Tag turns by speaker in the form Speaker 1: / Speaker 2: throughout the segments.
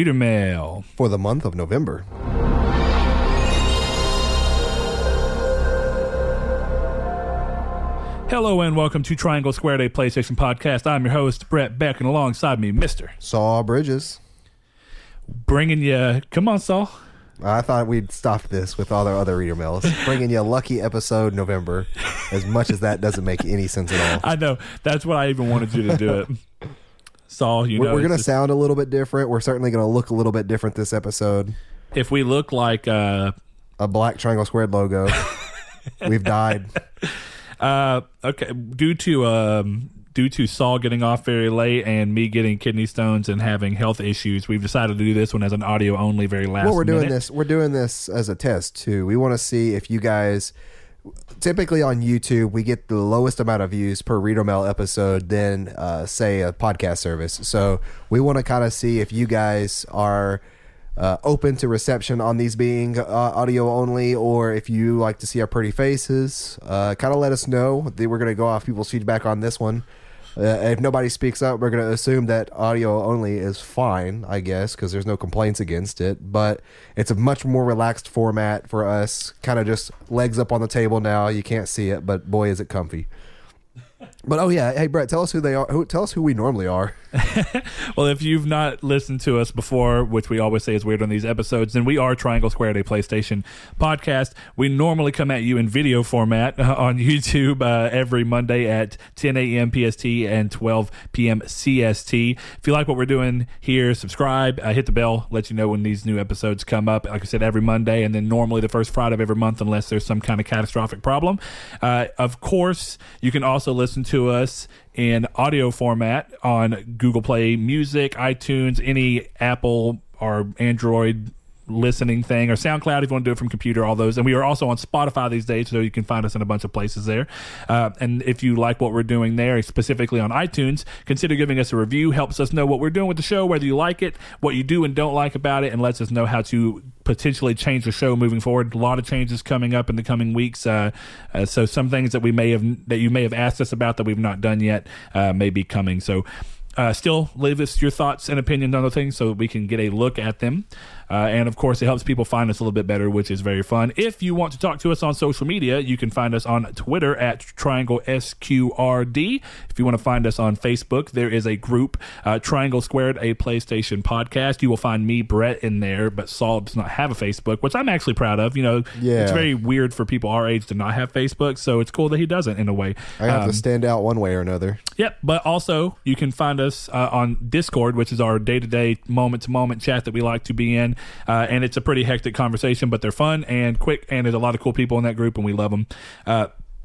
Speaker 1: Reader mail.
Speaker 2: for the month of November.
Speaker 1: Hello and welcome to Triangle Squared a PlayStation podcast. I'm your host, Brett Beck, and alongside me, Mister,
Speaker 2: Saul Bridges.
Speaker 1: bringing you. Come on, Saul.
Speaker 2: I thought we'd stop this with all the other reader mails. Bringing you a lucky episode November, as much as that doesn't make any sense at all.
Speaker 1: I know that's what I even wanted you to do it. Saul, you
Speaker 2: We're,
Speaker 1: know,
Speaker 2: we're going to sound a little bit different. We're certainly going to look a little bit different this episode.
Speaker 1: if we look like uh,
Speaker 2: A black triangle squared logo. We've died.
Speaker 1: Uh, okay. Due to um, due to Saul getting off very late and me getting kidney stones and having health issues, we've decided to do this one as an audio only, very last.
Speaker 2: well, we're doing
Speaker 1: minute.
Speaker 2: this. We're doing this as a test too. We want to see if you guys. Typically on YouTube, we get the lowest amount of views per reader mail episode than, uh, say, a podcast service. So we want to kind of see if you guys are uh, open to reception on these being uh, audio only, or if you like to see our pretty faces. Uh, kind of let us know. We're going to go off people's feedback on this one. Uh, if nobody speaks up, we're going to assume that audio only is fine, I guess, because there's no complaints against it. But it's a much more relaxed format for us. Kind of just legs up on the table now. You can't see it, but boy, is it comfy. But oh yeah, hey Brett, tell us who they are. Who, tell us who we normally are.
Speaker 1: Well, if you've not listened to us before, which we always say is weird on these episodes, then we are Triangle Squared, a PlayStation podcast. We normally come at you in video format uh, on YouTube uh, every Monday at 10 a.m. PST and 12 p.m. CST. If you like what we're doing here, subscribe, uh, hit the bell, let you know when these new episodes come up. Like I said, every Monday, and then normally the first Friday of every month, unless there's some kind of catastrophic problem. Uh, of course, you can also listen to us in audio format on Google Play Music, iTunes, any Apple or Android listening thing or SoundCloud if you want to do it from computer, all those. And we are also on Spotify these days, so you can find us in a bunch of places there. Uh, and if you like what we're doing there, specifically on iTunes, consider giving us a review. Helps us know what we're doing with the show, whether you like it, what you do and don't like about it, and lets us know how to potentially change the show moving forward. A lot of changes coming up in the coming weeks. Uh, uh, so some things that we may have that you may have asked us about that we've not done yet uh, may be coming. So. Uh, still leave us your thoughts and opinions on the things so we can get a look at them. Uh, and of course, it helps people find us a little bit better, which is very fun. If you want to talk to us on social media, you can find us on Twitter at Triangle SQRD. If you want to find us on Facebook, there is a group, uh, Triangle Squared, a PlayStation podcast. You will find me, Brett, in there, but Saul does not have a Facebook, which I'm actually proud of. You know,
Speaker 2: Yeah.
Speaker 1: it's very weird for people our age to not have Facebook, so it's cool that he doesn't in a way.
Speaker 2: I have
Speaker 1: Um,
Speaker 2: to stand out one way or another.
Speaker 1: Yep, but also you can find us uh, on Discord, which is our day-to-day, moment-to-moment chat that we like to be in, uh, and it's a pretty hectic conversation, but they're fun and quick, and there's a lot of cool people in that group, and we love them.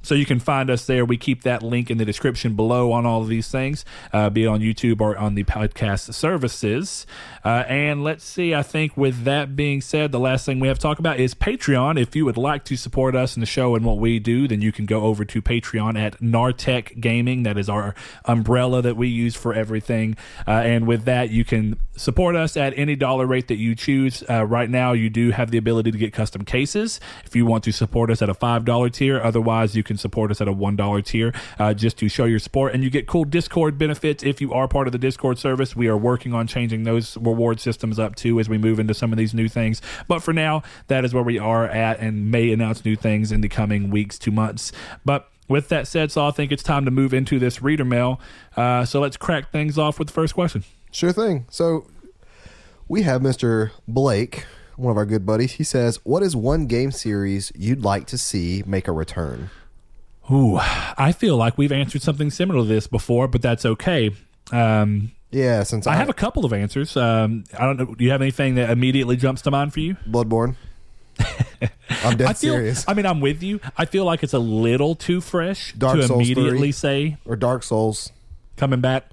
Speaker 1: So you can find us there. We keep that link in the description below on all of these things, uh, be it on YouTube or on the podcast services. Uh, and let's see. I think with that being said, the last thing we have to talk about is Patreon. If you would like to support us in the show and what we do, then you can go over to Patreon at Nartech Gaming. That is our umbrella that we use for everything. Uh, and with that, you can support us at any dollar rate that you choose. Uh, right now, you do have the ability to get custom cases if you want to support us at a $5 tier. Otherwise, you can support us at a $1 tier uh, just to show your support. And you get cool Discord benefits if you are part of the Discord service. We are working on changing those reward systems up too as we move into some of these new things. But for now, that is where we are at and may announce new things in the coming weeks to months. But with that said, so I think it's time to move into this reader mail. Uh, so let's crack things off with the first question.
Speaker 2: Sure thing. So we have Mr. Blake, one of our good buddies. He says, "What is one game series you'd like to see make a return?"
Speaker 1: Ooh, I feel like we've answered something similar to this before, but that's okay. Um,
Speaker 2: Yeah, since I,
Speaker 1: I have a couple of answers. Um, I don't know. Do you have anything that immediately jumps to mind for you?
Speaker 2: Bloodborne. I'm dead
Speaker 1: I feel.
Speaker 2: serious.
Speaker 1: I mean, I'm with you. I feel like it's a little too fresh
Speaker 2: Dark
Speaker 1: to
Speaker 2: Souls
Speaker 1: immediately
Speaker 2: 3.
Speaker 1: say
Speaker 2: or Dark Souls.
Speaker 1: coming back.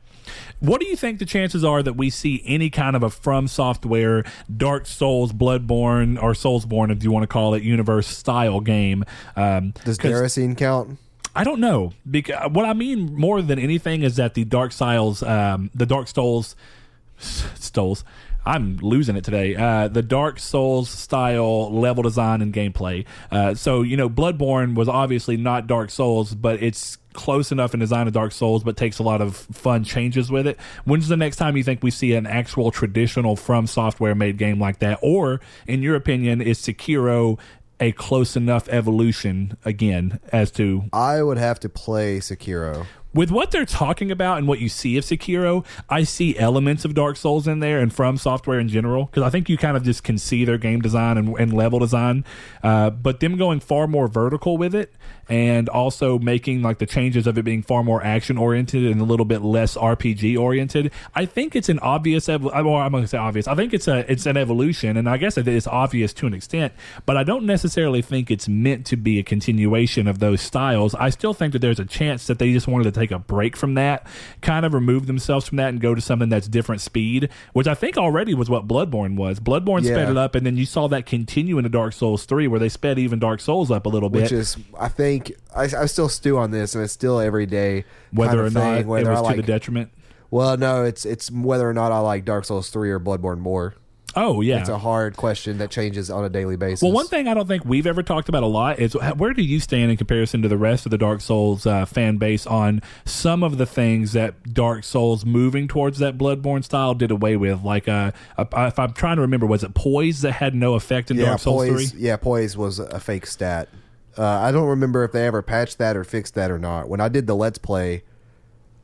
Speaker 1: What do you think the chances are that we see any kind of a From Software, Dark Souls, Bloodborne, or Soulsborne, if you want to call it, universe style game? Um,
Speaker 2: Does Déraciné count?
Speaker 1: I don't know. Because what I mean more than anything is that the Dark Souls, um, the Dark Souls, Souls, I'm losing it today. Uh, the Dark Souls style level design and gameplay. Uh, so you know, Bloodborne was obviously not Dark Souls, but it's close enough in design of Dark Souls, but takes a lot of fun changes with it. When's the next time you think we see an actual traditional From Software made game like that? Or, in your opinion, is Sekiro a close enough evolution again as to
Speaker 2: I would have to play Sekiro.
Speaker 1: With what they're talking about and what you see of Sekiro, I see elements of Dark Souls in there and from software in general because I think you kind of just can see their game design and, and level design, uh, but them going far more vertical with it and also making like the changes of it being far more action oriented and a little bit less RPG oriented. I think it's an obvious. Ev- I'm going to say obvious. I think it's a it's an evolution, and I guess it is obvious to an extent, but I don't necessarily think it's meant to be a continuation of those styles. I still think that there's a chance that they just wanted to take a break from that, kind of remove themselves from that, and go to something that's different speed, which I think already was what Bloodborne was. Bloodborne sped it up, and then you saw that continue into Dark Souls three, where they sped even Dark Souls up a little bit.
Speaker 2: which is I think I, I still stew on this, and it's still every day
Speaker 1: whether or not
Speaker 2: thing,
Speaker 1: it was
Speaker 2: I
Speaker 1: to
Speaker 2: like.
Speaker 1: the detriment.
Speaker 2: well, no, it's it's whether or not I like Dark Souls three or Bloodborne more.
Speaker 1: Oh yeah.
Speaker 2: It's a hard question that changes on a daily basis.
Speaker 1: well, one thing I don't think we've ever talked about a lot is where do you stand in comparison to the rest of the Dark Souls uh, fan base on some of the things that Dark Souls moving towards that Bloodborne style did away with? Like, uh, uh, if I'm trying to remember, was it Poise that had no effect in
Speaker 2: yeah,
Speaker 1: Dark Souls
Speaker 2: poise,
Speaker 1: three?
Speaker 2: yeah, poise was a fake stat. Uh, I don't remember if they ever patched that or fixed that or not. When I did the Let's Play,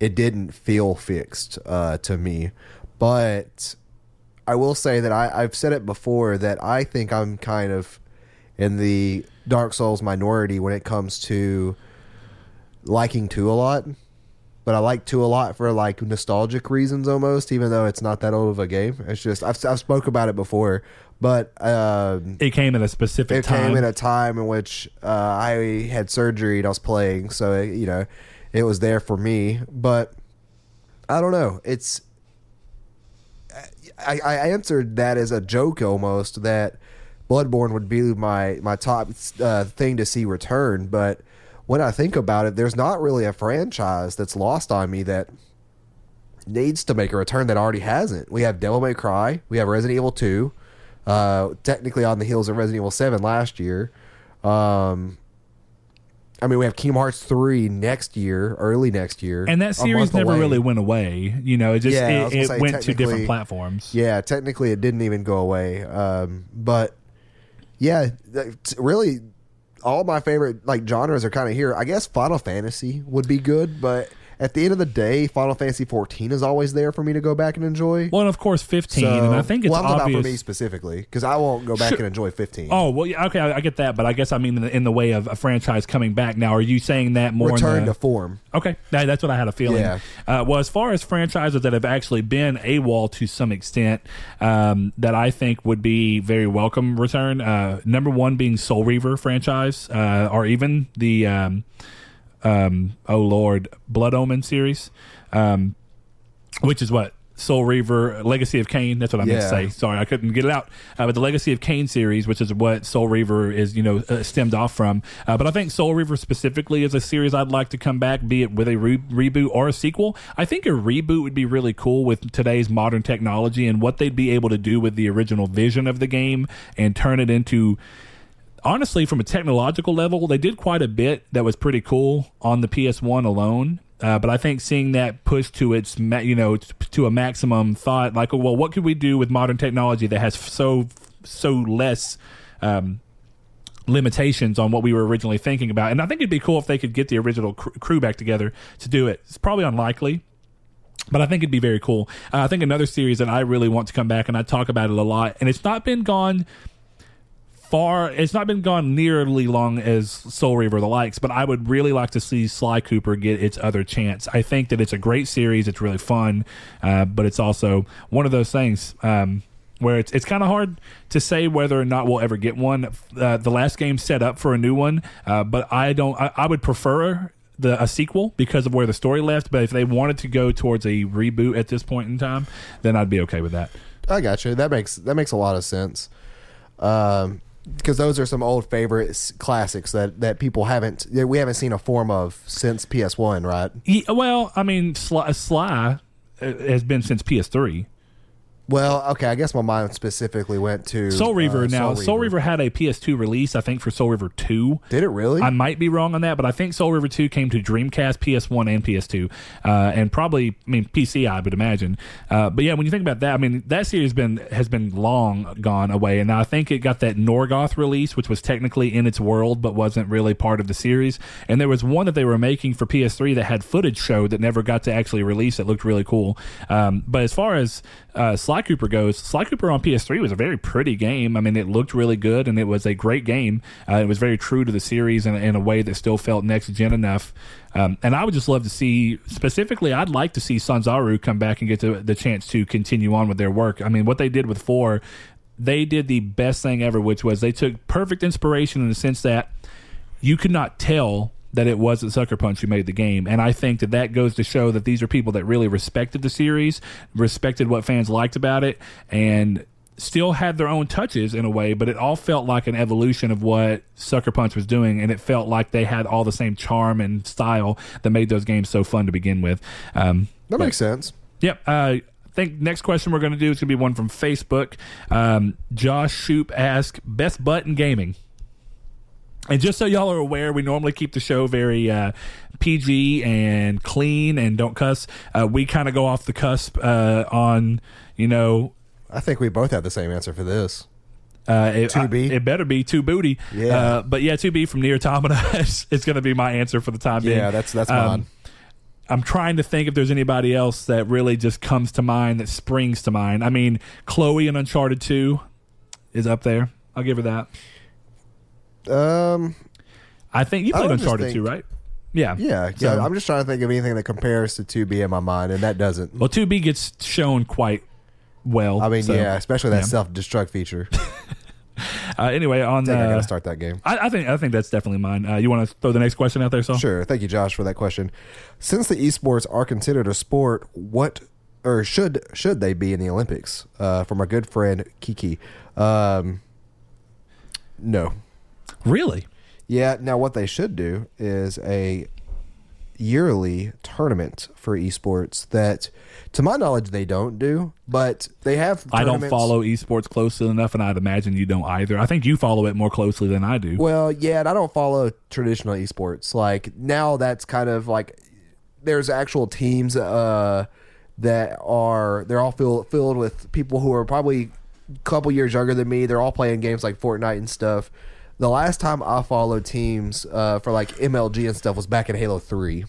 Speaker 2: it didn't feel fixed uh, to me, but I will say that I, I've said it before that I think I'm kind of in the Dark Souls minority when it comes to liking two a lot. But I like two a lot for like nostalgic reasons almost, even though it's not that old of a game. It's just I've I've spoke about it before, but um,
Speaker 1: It came at a specific
Speaker 2: it
Speaker 1: time.
Speaker 2: came at a time in which uh, I had surgery and I was playing, so it, you know, it was there for me. But I don't know. It's I, I answered that as a joke almost that Bloodborne would be my my top uh, thing to see return, but when I think about it, there's not really a franchise that's lost on me that needs to make a return that already hasn't. We have Devil May Cry, we have Resident Evil 2, uh, technically on the heels of Resident Evil 7 last year. Um, I mean, we have Kingdom Hearts 3 next year, early next year.
Speaker 1: and that series never
Speaker 2: away.
Speaker 1: really went away. You know, it just
Speaker 2: Yeah,
Speaker 1: it, it
Speaker 2: say,
Speaker 1: went to different platforms.
Speaker 2: Yeah, technically it didn't even go away. Um, but yeah, really, all my favorite like genres are kind of here. I guess Final Fantasy would be good, but at the end of the day, Final Fantasy 14 is always there for me to go back and enjoy.
Speaker 1: Well, and of course, fifteen,
Speaker 2: So-
Speaker 1: and I think it's
Speaker 2: well, I'm
Speaker 1: obvious.
Speaker 2: about for me specifically because I won't go back
Speaker 1: Sure.
Speaker 2: and enjoy 15.
Speaker 1: Oh well, yeah, okay, I, I get that, but I guess I mean in the, in the way of a franchise coming back. Now, are you saying that more? in
Speaker 2: Return
Speaker 1: the,
Speaker 2: to form.
Speaker 1: Okay, that, that's what I had a feeling.
Speaker 2: Yeah.
Speaker 1: Uh, well, as far as franchises that have actually been AWOL to some extent, um, that I think would be very welcome return. Uh, number one being Soul Reaver franchise, uh, or even the um, um, oh lord, Blood Omen series, um, which is what. Soul Reaver, Legacy of Kain. That's what I meant to say. Sorry, I couldn't get it out. Uh, but the Legacy of Kain series, which is what Soul Reaver is, you know, uh, stemmed off from. Uh, but I think Soul Reaver specifically is a series I'd like to come back, be it with a re- reboot or a sequel. I think a reboot would be really cool with today's modern technology and what they'd be able to do with the original vision of the game and turn it into honestly, from a technological level, they did quite a bit that was pretty cool on the PS1 alone. Uh, but I think seeing that pushed to its, ma- you know, t- to a maximum thought, like, well, what could we do with modern technology that has so so less um, limitations on what we were originally thinking about? And I think it'd be cool if they could get the original cr- crew back together to do it. It's probably unlikely, but I think it'd be very cool. Uh, I think another series that I really want to come back, and I talk about it a lot, and it's not been gone far. It's not been gone nearly long as Soul Reaver the likes, but I would really like to see Sly Cooper get its other chance. I think that it's a great series. It's really fun, uh, but it's also one of those things. Um, where it's it's kind of hard to say whether or not we'll ever get one. Uh, the last game set up for a new one, uh, but I don't. I, I would prefer the a sequel because of where the story left. But if they wanted to go towards a reboot at this point in time, then I'd be okay with that.
Speaker 2: I got you. That makes that makes a lot of sense. Um, because those are some old favorites, classics that that people haven't that we haven't seen a form of since PS One, right?
Speaker 1: Well, I mean, Sly, Sly uh, has been since PS3.
Speaker 2: Well, okay, I guess my mind specifically went to
Speaker 1: Soul Reaver.
Speaker 2: uh,
Speaker 1: now, Soul Reaver. had a PS2 release, I think, for Soul Reaver 2.
Speaker 2: Did it really?
Speaker 1: I might be wrong on that, but I think Soul Reaver 2 came to Dreamcast, PS1, and PS2, uh, and probably, I mean, PC, I would imagine. Uh, but yeah, when you think about that, I mean, that series been has been long gone away, and I think it got that Nosgoth release, which was technically in its world, but wasn't really part of the series. And there was one that they were making for PS3 that had footage showed that never got to actually release. It looked really cool. Um, but as far as uh, Sly Cooper goes, Sly Cooper on PS3 was a very pretty game. I mean, it looked really good, and it was a great game. Uh, it was very true to the series in, in a way that still felt next gen enough. Um, and I would just love to see, specifically, I'd like to see Sanzaru come back and get to, the chance to continue on with their work. I mean, what they did with four, they did the best thing ever, which was they took perfect inspiration in the sense that you could not tell that it wasn't Sucker Punch who made the game. And I think that that goes to show that these are people that really respected the series, respected what fans liked about it, and still had their own touches in a way, but it all felt like an evolution of what Sucker Punch was doing, and it felt like they had all the same charm and style that made those games so fun to begin with. Um,
Speaker 2: that makes sense.
Speaker 1: Yep. Uh, I think next question we're going to do is going to be one from Facebook. Um, Josh Shoop asked, "Best button gaming." And just so y'all are aware, we normally keep the show very uh, PG and clean and don't cuss. Uh, we kind of go off the cusp uh, on, you know,
Speaker 2: I think we both have the same answer for this.
Speaker 1: uh, it,
Speaker 2: 2B?
Speaker 1: I- it better be two booty.
Speaker 2: Yeah.
Speaker 1: Uh, but yeah, two B from NieR Automata is, is going to be my answer for the time being.
Speaker 2: Yeah, that's that's
Speaker 1: Um,
Speaker 2: mine.
Speaker 1: I'm trying to think if there's anybody else that really just comes to mind that springs to mind. I mean, Chloe in Uncharted 2 is up there. I'll give her that.
Speaker 2: Um,
Speaker 1: I think you played Uncharted 2, right? Yeah.
Speaker 2: yeah,
Speaker 1: So-
Speaker 2: yeah. I'm just trying to think of anything that compares to 2B in my mind, and that doesn't.
Speaker 1: Well, 2B gets shown quite well.
Speaker 2: I mean,
Speaker 1: so,
Speaker 2: yeah, especially that
Speaker 1: yeah.
Speaker 2: self-destruct feature.
Speaker 1: Uh, anyway, on
Speaker 2: Dang, I
Speaker 1: uh,
Speaker 2: gotta start that game.
Speaker 1: I, I think I think that's definitely mine. Uh, you want to throw the next question out there, Saul?
Speaker 2: Sure. Thank you, Josh, for that question. Since the esports are considered a sport, what or should should they be in the Olympics? Uh, from our good friend Kiki. Um, no.
Speaker 1: Really?
Speaker 2: Yeah. Now, what they should do is a yearly tournament for esports that, to my knowledge, they don't do, but they have.
Speaker 1: I don't
Speaker 2: tournaments-
Speaker 1: follow esports closely enough, and I'd imagine you don't either. I think you follow it more closely than I do.
Speaker 2: Well, yeah, and I don't follow traditional esports. Like now, that's kind of like there's actual teams uh, that are they're all filled filled with people who are probably a couple years younger than me. They're all playing games like Fortnite and stuff. The last time I followed teams uh, for like MLG and stuff was back in Halo Three,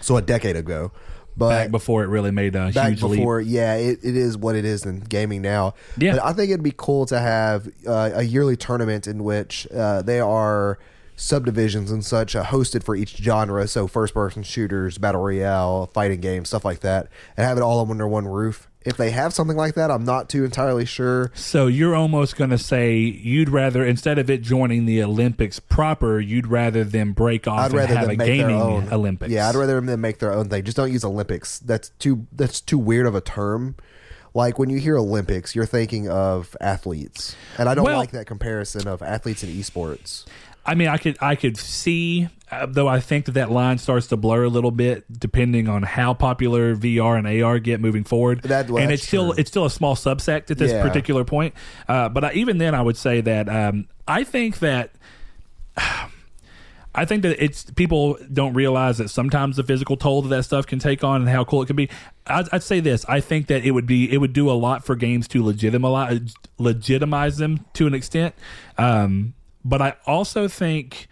Speaker 2: so a decade ago. But
Speaker 1: Back before it really made a
Speaker 2: back
Speaker 1: huge leap.
Speaker 2: before, yeah, it, it is what it is in gaming now.
Speaker 1: Yeah.
Speaker 2: But I think it'd be cool to have uh, a yearly tournament in which uh, they are subdivisions and such uh, hosted for each genre. So first person shooters, battle royale, fighting games, stuff like that, and have it all under one roof. If they have something like that, I'm not too entirely sure.
Speaker 1: So you're almost going to say you'd rather instead of it joining the Olympics proper, you'd rather them break off
Speaker 2: I'd
Speaker 1: and
Speaker 2: rather
Speaker 1: have a
Speaker 2: make their
Speaker 1: gaming
Speaker 2: own
Speaker 1: Olympics.
Speaker 2: Yeah, I'd rather them make their own thing. Just don't use Olympics. That's too that's too weird of a term. Like when you hear Olympics, you're thinking of athletes, and I don't
Speaker 1: Well-
Speaker 2: like that comparison of athletes and esports.
Speaker 1: I mean, I could I could see, uh, though I think that that line starts to blur a little bit depending on how popular VR and AR get moving forward.
Speaker 2: That- well,
Speaker 1: and it's still
Speaker 2: true.
Speaker 1: it's still a small subsect at this
Speaker 2: Yeah.
Speaker 1: particular point. Uh, but I, even then, I would say that um, I think that. I think that it's people don't realize that sometimes the physical toll that that stuff can take on and how cool it can be. I'd, I'd say this: I think that it would be it would do a lot for games to legitimize legitimize them to an extent. Um, but I also think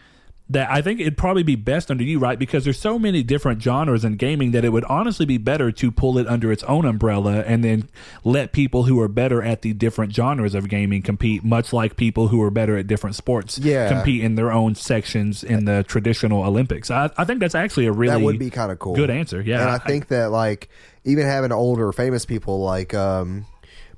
Speaker 1: that I think it'd probably be best under you, right? Because there's so many different genres in gaming that it would honestly be better to pull it under its own umbrella and then let people who are better at the different genres of gaming compete, much like people who are better at different sports
Speaker 2: Yeah.
Speaker 1: compete in their own sections in the traditional Olympics. I, I think that's actually a really
Speaker 2: that would be kind of cool.
Speaker 1: good answer. Yeah,
Speaker 2: and I think that like even having older famous people like um,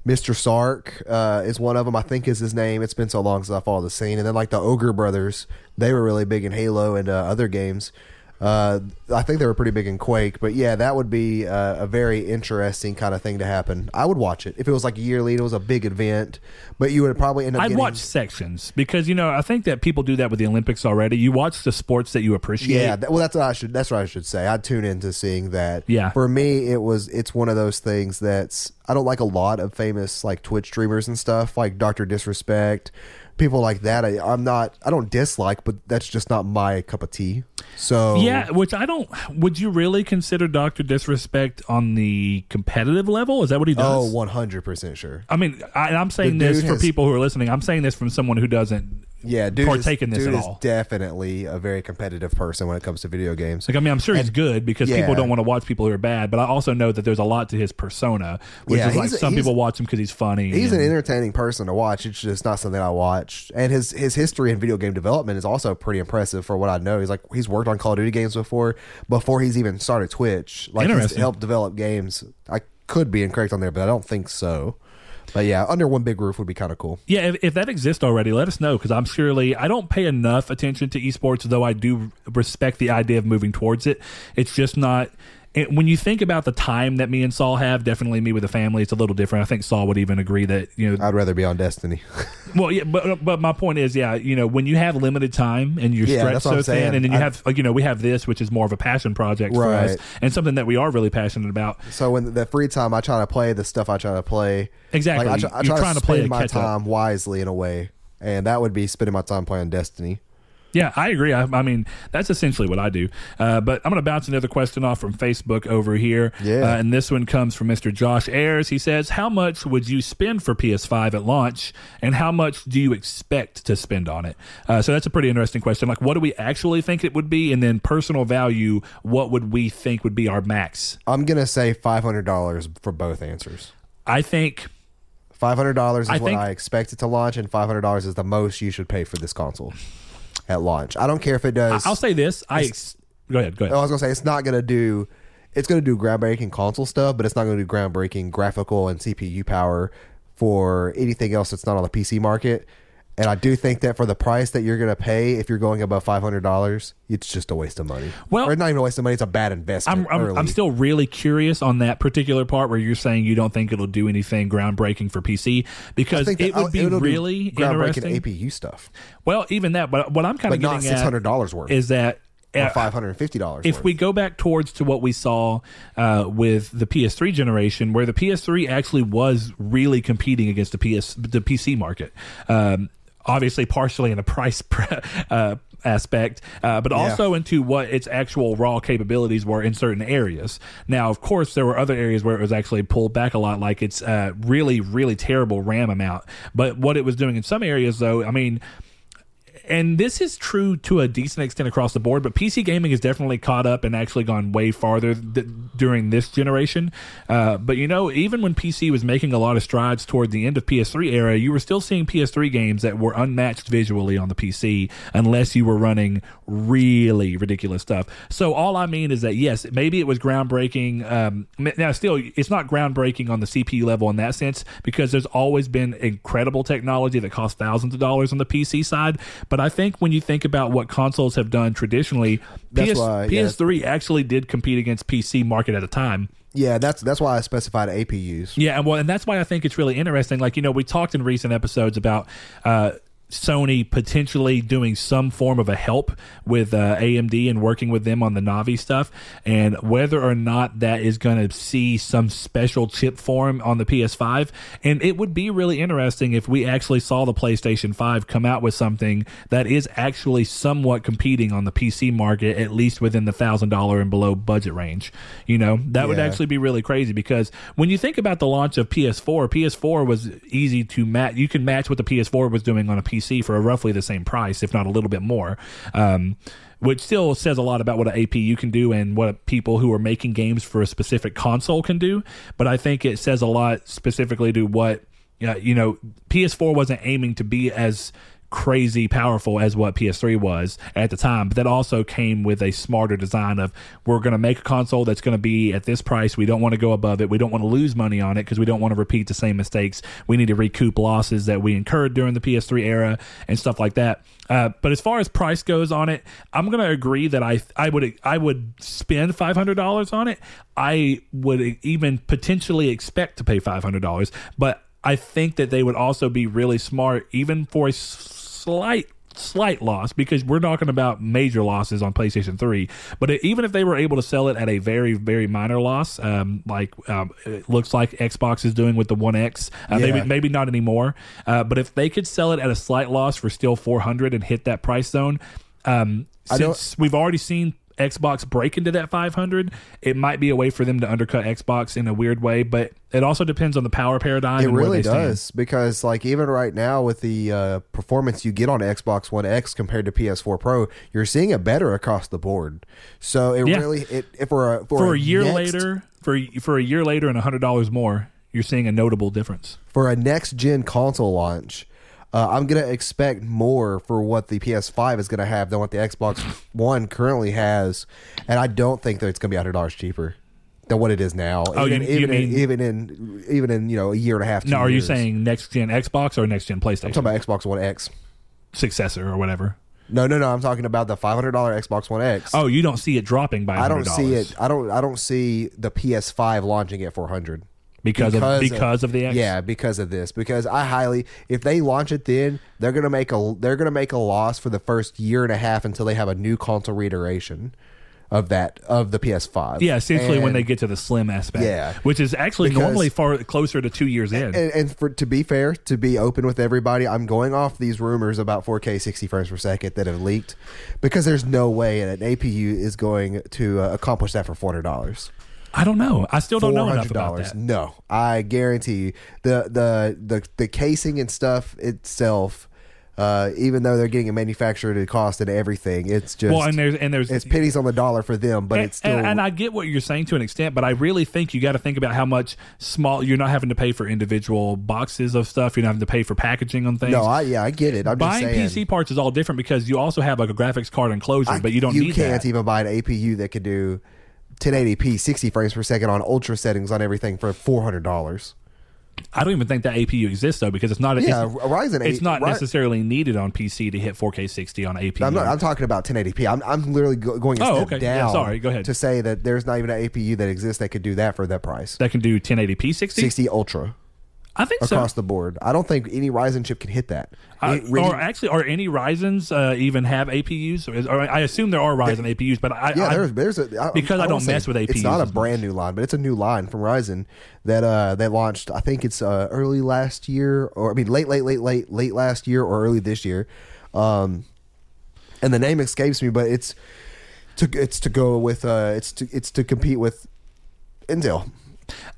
Speaker 2: Mr. Sark uh, is one of them. I think is his name. It's been so long since I followed the scene. And then like the Ogre Brothers, they were really big in Halo and uh, other games. Uh, I think they were pretty big in Quake, but yeah, that would be uh, a very interesting kind of thing to happen. I would watch it if it was like yearly. It was a big event, but you would probably end up.
Speaker 1: I'd
Speaker 2: getting,
Speaker 1: watch sections because you know I think that people do that with the Olympics already. You watch the sports that you appreciate.
Speaker 2: Yeah, that, well, that's what I should. That's what I should say. I'd tune into seeing that.
Speaker 1: Yeah.
Speaker 2: For me, it was. It's one of those things that's. I don't like a lot of famous like Twitch streamers and stuff like Doctor Disrespect, people like that. I, I'm not. I don't dislike, but that's just not my cup of tea. So
Speaker 1: Yeah, which I don't. Would you really consider Doctor Disrespect on the competitive level? Is that what he does
Speaker 2: Oh,
Speaker 1: does?
Speaker 2: 100 percent sure.
Speaker 1: I mean, I, I'm saying
Speaker 2: The
Speaker 1: this for
Speaker 2: has-
Speaker 1: people who are listening. I'm saying this from someone who doesn't
Speaker 2: Yeah, dude.
Speaker 1: partake
Speaker 2: is,
Speaker 1: this
Speaker 2: dude
Speaker 1: at
Speaker 2: is
Speaker 1: all.
Speaker 2: definitely a very competitive person when it comes to video games.
Speaker 1: Like, I mean, I'm sure he's good because people don't want to watch people who are bad, but I also know that there's a lot to his persona, which
Speaker 2: Yeah,
Speaker 1: is like some people watch him because he's funny.
Speaker 2: He's an entertaining person to watch. It's just not something I watch. And his his history in video game development is also pretty impressive for what I know. He's like he's worked on Call of Duty games before before he's even started Twitch. Like he's helped develop games. I could be incorrect on there, but I don't think so. But yeah, under one big roof would be kind of cool.
Speaker 1: Yeah, if, if that exists already, let us know because I'm surely I don't pay enough attention to esports, though I do respect the idea of moving towards it. It's just not. It, when you think about the time that me and Saul have, definitely me with a family, it's a little different. I think Saul would even agree that you know.
Speaker 2: I'd rather be on Destiny.
Speaker 1: well, yeah, but but my point is, yeah, you know, when you have limited time and you're
Speaker 2: Yeah,
Speaker 1: stretched so
Speaker 2: I'm saying.
Speaker 1: thin, and then you
Speaker 2: I-
Speaker 1: have you know we have this, which is more of a passion project for us,
Speaker 2: Right.
Speaker 1: and something that we are really passionate about.
Speaker 2: so when the free time, I try to play the stuff I try to play.
Speaker 1: Exactly.
Speaker 2: Like, I, try, I
Speaker 1: You're
Speaker 2: try
Speaker 1: trying
Speaker 2: to
Speaker 1: to play
Speaker 2: my time wisely in a way, and that would be spending my time playing Destiny.
Speaker 1: Yeah, I agree. I, I mean, that's essentially what I do. Uh, but I'm going to bounce another question off from Facebook over here.
Speaker 2: Yeah.
Speaker 1: Uh, and this one comes from Mr. Josh Ayers. He says, How much would you spend for PS5 at launch, and how much do you expect to spend on it? Uh, so that's a pretty interesting question. Like, what do we actually think it would be? And then personal value, what would we think would be our max?
Speaker 2: I'm gonna say five hundred dollars for both answers.
Speaker 1: I think.
Speaker 2: Five hundred dollars is
Speaker 1: I
Speaker 2: what
Speaker 1: think-
Speaker 2: I expect it to launch, and five hundred dollars is the most you should pay for this console at launch. I don't care if it does.
Speaker 1: I'll say this. I ex- go ahead. Go ahead.
Speaker 2: I was gonna say it's not gonna do. It's gonna do groundbreaking console stuff, but it's not gonna do groundbreaking graphical and CPU power for anything else that's not on the PC market. And I do think that for the price that you're gonna pay, if you're going above five hundred dollars, it's just a waste of money.
Speaker 1: Well-
Speaker 2: or not even a waste of money; it's a bad investment.
Speaker 1: I'm, I'm. I'm still really curious on that particular part where you're saying you don't think it'll do anything groundbreaking for PC because it would be really
Speaker 2: groundbreaking. APU stuff,
Speaker 1: Well, even that, but what I'm kind of
Speaker 2: not
Speaker 1: getting
Speaker 2: six
Speaker 1: at
Speaker 2: hundred dollars worth
Speaker 1: is that
Speaker 2: or five hundred and fifty dollars.
Speaker 1: if we go back towards to what we saw uh, with the PS3 generation, where the PS3 actually was really competing against the PS the PC market, um, obviously partially in a price pre- uh, aspect, uh, but also into what its actual raw capabilities were in certain areas. Now, of course, there were other areas where it was actually pulled back a lot, like its uh, really really terrible RAM amount. But what it was doing in some areas, though, I mean and this is true to a decent extent across the board, but PC gaming has definitely caught up and actually gone way farther th- during this generation. Uh, but you know, even when PC was making a lot of strides toward the end of PS3 era, you were still seeing PS3 games that were unmatched visually on the PC, unless you were running really ridiculous stuff. So all I mean is that yes, maybe it was groundbreaking. Um, now, still, it's not groundbreaking on the CPU level in that sense because there's always been incredible technology that costs thousands of dollars on the PC side. But I think when you think about what consoles have done traditionally,
Speaker 2: That's
Speaker 1: PS,
Speaker 2: why, yeah.
Speaker 1: PS3 actually did compete against PC market at a time.
Speaker 2: yeah, that's that's why I specified APUs.
Speaker 1: Yeah, and well, and that's why I think it's really interesting. Like you know, we talked in recent episodes about. Uh, Sony potentially doing some form of a help with uh, AMD and working with them on the Navi stuff, and whether or not that is going to see some special chip form on the PS5. And it would be really interesting if we actually saw the PlayStation 5 come out with something that is actually somewhat competing on the PC market, at least within the thousand dollar and below budget range. You know, that would actually be really crazy because when you think about the launch of PS4, PS4 was easy to match. You can match what the PS4 was doing on a PC for roughly the same price, if not a little bit more. Um, which still says a lot about what an APU can do and what people who are making games for a specific console can do. But I think it says a lot specifically to what you know. PS4 wasn't aiming to be as crazy powerful as what PS3 was at the time, but that also came with a smarter design of we're going to make a console that's going to be at this price. We don't want to go above it. We don't want to lose money on it because we don't want to repeat the same mistakes. We need to recoup losses that we incurred during the PS3 era and stuff like that. Uh, but as far as price goes on it, I'm going to agree that I I would I would spend five hundred dollars on it. I would even potentially expect to pay five hundred dollars, but I think that they would also be really smart, even for a slight slight loss because we're talking about major losses on PlayStation 3. But it, even if they were able to sell it at a very, very minor loss, um, like um, it looks like Xbox is doing with the One X, uh,
Speaker 2: Yeah.
Speaker 1: maybe maybe not anymore. Uh, but if they could sell it at a slight loss for still 400 and hit that price zone, um, since we've already seen Xbox break into that 500, it might be a way for them to undercut Xbox in a weird way. But it also depends on the power paradigm.
Speaker 2: It really
Speaker 1: they stand.
Speaker 2: does because, like, even right now with the uh, performance you get on Xbox One X compared to PS4 Pro, you're seeing it better across the board. So it
Speaker 1: Yeah.
Speaker 2: really, it if for a for,
Speaker 1: for a year
Speaker 2: next-
Speaker 1: later, for for a year later and a hundred dollars more, you're seeing a notable difference.
Speaker 2: for a next gen console launch, uh, I'm gonna expect more for what the PS5 is gonna have than what the Xbox One currently has, and I don't think that it's gonna be hundred dollars cheaper than what it is now.
Speaker 1: Oh,
Speaker 2: even,
Speaker 1: you- you
Speaker 2: even
Speaker 1: mean-
Speaker 2: in, even in even in you know a year and a half.
Speaker 1: Now, are you saying next gen Xbox or next gen PlayStation
Speaker 2: I'm talking about Xbox One X?
Speaker 1: successor or whatever?
Speaker 2: No, no, no. I'm talking about the five hundred dollar Xbox One X.
Speaker 1: Oh, you don't see it dropping by. $100
Speaker 2: I don't see it. I don't. I don't see the PS5 launching at 400
Speaker 1: because, of because of the X.
Speaker 2: Yeah, because of this. Because I highly, if they launch it, then they're gonna make a they're gonna make a loss for the first year and a half until they have a new console reiteration of that of the PS5.
Speaker 1: Yeah, essentially when they get to the slim aspect.
Speaker 2: Yeah.
Speaker 1: Which is actually
Speaker 2: Because-
Speaker 1: normally far closer to two years in.
Speaker 2: And, and for to be fair, to be open with everybody, I'm going off these rumors about 4K 60 frames per second that have leaked, because there's no way an APU is going to uh, accomplish that for 400 dollars.
Speaker 1: I don't know. I still don't know enough about that.
Speaker 2: No, I guarantee you the the the the casing and stuff itself. Uh, even though they're getting it manufactured at cost and everything, it's just
Speaker 1: Well, and there's and there's
Speaker 2: it's pennies on the dollar for them, but
Speaker 1: and,
Speaker 2: it's still
Speaker 1: and, and I get what you're saying to an extent, but I really think you got to think about how much small you're not having to pay for individual boxes of stuff. You're not having to pay for packaging on things.
Speaker 2: no. I yeah, I get it. I'm
Speaker 1: Buying
Speaker 2: just saying,
Speaker 1: PC parts is all different because you also have like a graphics card enclosure,
Speaker 2: I-
Speaker 1: but you don't
Speaker 2: you
Speaker 1: need
Speaker 2: can't
Speaker 1: that.
Speaker 2: even buy an APU that could do 1080p 60 frames per second on ultra settings on everything for four hundred dollars.
Speaker 1: I don't even think that APU exists though because it's not.
Speaker 2: Yeah,
Speaker 1: it's,
Speaker 2: Ryzen.
Speaker 1: it's not
Speaker 2: Ry-
Speaker 1: necessarily needed on PC to hit 4K 60 on APU.
Speaker 2: I'm not. I'm talking about 1080p. I'm I'm literally go, going a
Speaker 1: Oh, okay. Yeah, sorry. Go ahead.
Speaker 2: To say that there's not even an APU that exists that could do that for that price.
Speaker 1: that can do 1080p 60.
Speaker 2: 60 Ultra
Speaker 1: I think so.
Speaker 2: across the board. I don't think any Ryzen chip can hit that.
Speaker 1: I,
Speaker 2: It really-
Speaker 1: or actually, are any Ryzen's uh, even have APUs? Or is, or I assume there are Ryzen APUs, but I,
Speaker 2: yeah,
Speaker 1: I,
Speaker 2: there's there's a I,
Speaker 1: because I don't mess with APUs.
Speaker 2: It's not a brand new line, but it's a new line from Ryzen that uh that launched. I think it's uh, early last year, or I mean late, late, late, late, late last year, or early this year. Um, and the name escapes me, but it's to it's to go with uh it's to it's to compete with Intel.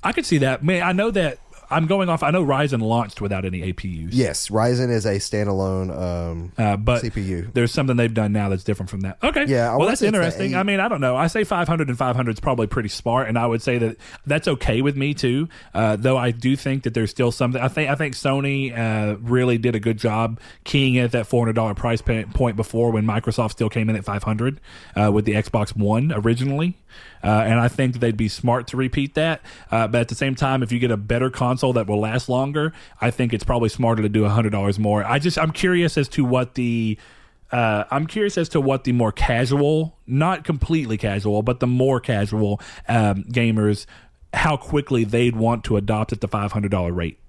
Speaker 1: I could see that. Man, I know that I'm going off. I know Ryzen launched without any APUs.
Speaker 2: Yes, Ryzen is a standalone. Um,
Speaker 1: Uh, but
Speaker 2: CPU.
Speaker 1: there's something they've done now that's different from that. Okay.
Speaker 2: Yeah, I
Speaker 1: Well, that's
Speaker 2: say it's the
Speaker 1: interesting. I mean, I don't know. I say 500 and 500 is probably pretty smart, and I would say that that's okay with me too. Uh, though I do think that there's still something. I think I think Sony uh, really did a good job keying in at that 400 dollar price point before when Microsoft still came in at 500 uh, with the Xbox One originally. Uh, and I think they'd be smart to repeat that. Uh, but at the same time, if you get a better console that will last longer, I think it's probably smarter to do hundred dollars more. I just I'm curious as to what the uh, I'm curious as to what the more casual, not completely casual, but the more casual um, gamers, how quickly they'd want to adopt at the five hundred dollar rate.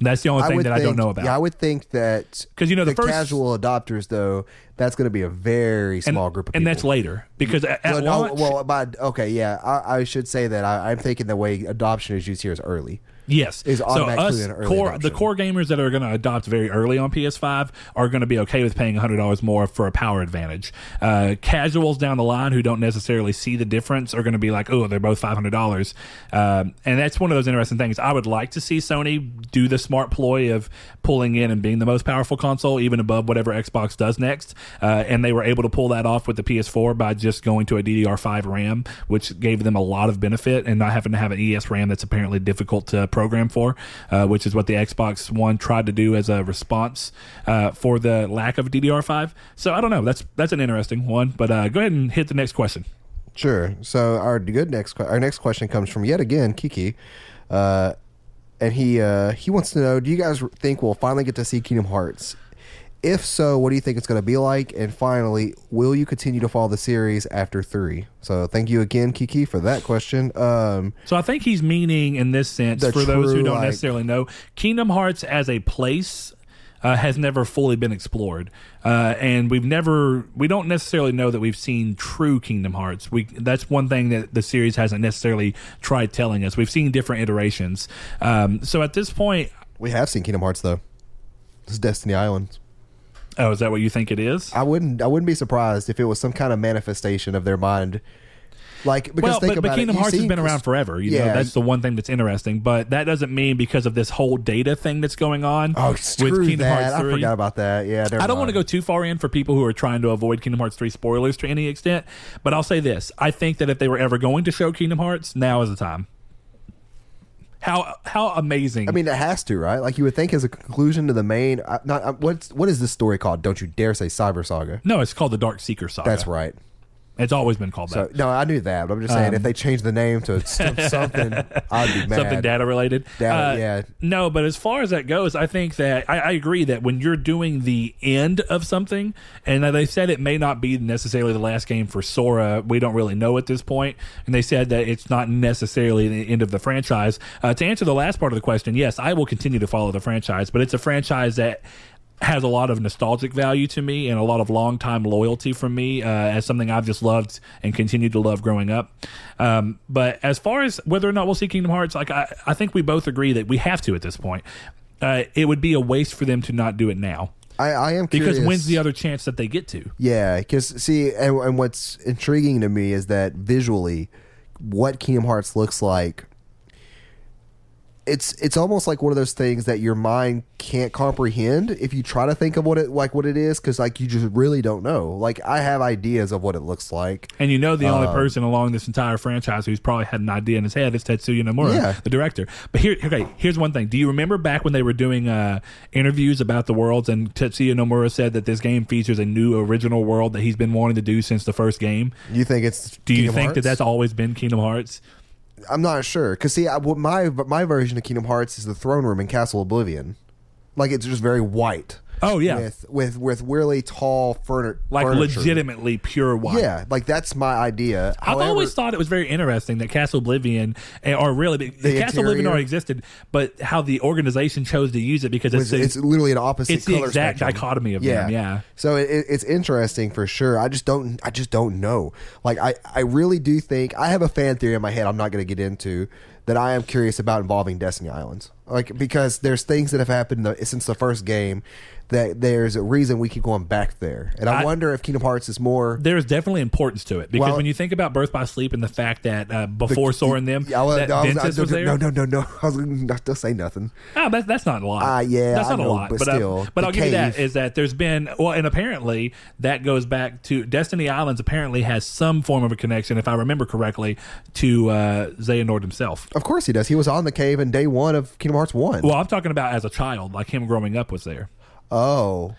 Speaker 1: That's the only thing
Speaker 2: would
Speaker 1: that I don't know about.
Speaker 2: Yeah, I would think that
Speaker 1: because you know, the first-
Speaker 2: casual adopters though, that's going to be a very
Speaker 1: and,
Speaker 2: small group of
Speaker 1: and
Speaker 2: people.
Speaker 1: that's later because at, at
Speaker 2: well, no,
Speaker 1: launch,
Speaker 2: well, but okay, yeah, I, I should say that I, I'm thinking the way adoption is used here is early.
Speaker 1: Yes.
Speaker 2: is
Speaker 1: so us core
Speaker 2: adoption.
Speaker 1: the core gamers that are going to adopt very early on PS5 are going to be okay with paying hundred dollars more for a power advantage. Uh, casuals down the line who don't necessarily see the difference are going to be like, oh, they're both five hundred dollars, um, and that's one of those interesting things. I would like to see Sony do the smart ploy of pulling in and being the most powerful console, even above whatever Xbox does next, uh, and they were able to pull that off with the PS4 by just going to a DDR5 RAM, which gave them a lot of benefit and not having to have an ES RAM that's apparently difficult to programmed for, uh, which is what the Xbox One tried to do as a response uh, for the lack of DDR5. So I don't know. That's that's an interesting one. But uh, go ahead and hit the next question.
Speaker 2: Sure. So our good next our next question comes from yet again Kiki, uh, and he uh, he wants to know: Do you guys think we'll finally get to see Kingdom Hearts? If so, what do you think it's going to be like? And finally, will you continue to follow the series after three? So thank you again, Kiki, for that question. Um,
Speaker 1: So I think he's meaning in this sense, for those who don't
Speaker 2: like-
Speaker 1: necessarily know, Kingdom Hearts as a place uh, has never fully been explored, uh, and we've never we don't necessarily know that we've seen true Kingdom Hearts. We that's one thing that the series hasn't necessarily tried telling us. We've seen different iterations. Um, so at this point,
Speaker 2: we have seen Kingdom Hearts though. This is Destiny Islands.
Speaker 1: Oh, is that what you think it is?
Speaker 2: I wouldn't I wouldn't be surprised if it was some kind of manifestation of their mind. Like because
Speaker 1: well,
Speaker 2: think
Speaker 1: but,
Speaker 2: about
Speaker 1: but Kingdom
Speaker 2: it,
Speaker 1: Hearts has been around forever. You know,
Speaker 2: Yeah.
Speaker 1: that's the one thing that's interesting. But that doesn't mean because of this whole data thing that's going on
Speaker 2: Oh,
Speaker 1: with
Speaker 2: screw
Speaker 1: Kingdom
Speaker 2: that!
Speaker 1: Hearts
Speaker 2: I forgot about that. Yeah,
Speaker 1: I don't want to go too far in for people who are trying to avoid Kingdom Hearts 3 spoilers to any extent, but I'll say this. I think that if they were ever going to show Kingdom Hearts, now is the time. How how amazing.
Speaker 2: I mean, it has to, right? Like you would think as a conclusion to the main. I, not I, what's what is this story called? Don't you dare say Cyber Saga.
Speaker 1: no, it's called the Dark Seeker Saga.
Speaker 2: That's right.
Speaker 1: It's always been called
Speaker 2: So
Speaker 1: that.
Speaker 2: no, I knew that, but I'm just saying if they change the name to some- something, I'd be mad.
Speaker 1: Something data related.
Speaker 2: Data,
Speaker 1: Uh,
Speaker 2: yeah.
Speaker 1: No, but as far as that goes, I think that I, I agree that when you're doing the end of something, and they said it may not be necessarily the last game for Sora, we don't really know at this point, and they said that it's not necessarily the end of the franchise. Uh, to answer the last part of the question, yes, I will continue to follow the franchise, but it's a franchise that has a lot of nostalgic value to me and a lot of long time loyalty from me uh, as something I've just loved and continued to love growing up. Um, but as far as whether or not we'll see Kingdom Hearts, like I, I think we both agree that we have to at this point. Uh, it would be a waste for them to not do it now
Speaker 2: I, I am
Speaker 1: because when's the other chance that they get to?
Speaker 2: Yeah, because see, and, and what's intriguing to me is that visually, what Kingdom Hearts looks like. It's it's almost like one of those things that your mind can't comprehend if you try to think of what it like what it is because like you just really don't know. Like I have ideas of what it looks like.
Speaker 1: And you know the only
Speaker 2: Um,
Speaker 1: person along this entire franchise who's probably had an idea in his head is Tetsuya Nomura,
Speaker 2: Yeah.
Speaker 1: the director. But here, okay, here's one thing. Do you remember back when they were doing uh, interviews about the worlds, and Tetsuya Nomura said that this game features a new original world that he's been wanting to do since the first game?
Speaker 2: You think it's?
Speaker 1: Do you
Speaker 2: Kingdom
Speaker 1: think that that's always been Kingdom Hearts?
Speaker 2: I'm not sure because see, I, my my version of Kingdom Hearts is the throne room in Castle Oblivion. Like it's just very white.
Speaker 1: Oh yeah,
Speaker 2: with with with really tall furniture,
Speaker 1: like legitimately pure white.
Speaker 2: Yeah, like that's my idea.
Speaker 1: I've always thought it was very interesting that Castle Oblivion, eh, or really, the Castle Oblivion already existed, but how the organization chose to use it because it's,
Speaker 2: it's, it's literally an opposite.
Speaker 1: it's the exact
Speaker 2: spectrum.
Speaker 1: dichotomy of
Speaker 2: yeah.
Speaker 1: them. Yeah.
Speaker 2: So it, it- it's interesting for sure. I just don't. I just don't know. Like I, I really do think I have a fan theory in my head. I'm not going to get into that. I am curious about involving Destiny Islands. Like because there's things that have happened the, since the first game that there's a reason we keep going back there, and I,
Speaker 1: I-
Speaker 2: wonder if Kingdom Hearts is more.
Speaker 1: There's definitely importance to it because
Speaker 2: Well-
Speaker 1: when you think about Birth by Sleep and the fact that uh, before Sora and them,
Speaker 2: Yeah,
Speaker 1: that
Speaker 2: I was- I
Speaker 1: was there.
Speaker 2: No, no, no, no. I was not to say nothing.
Speaker 1: Ah, that's that's not a lot.
Speaker 2: Ah, yeah,
Speaker 1: that's
Speaker 2: I
Speaker 1: not
Speaker 2: know,
Speaker 1: a lot.
Speaker 2: but
Speaker 1: uh,
Speaker 2: still,
Speaker 1: but I'll give you that is that there's been well, and apparently that goes back to Destiny Islands. Apparently has some form of a connection, if I remember correctly, to uh, Xehanort himself.
Speaker 2: Of course he does. He was on the cave in day one of Kingdom Hearts one.
Speaker 1: Well, I'm talking about as a child, like him growing up was there.
Speaker 2: Oh.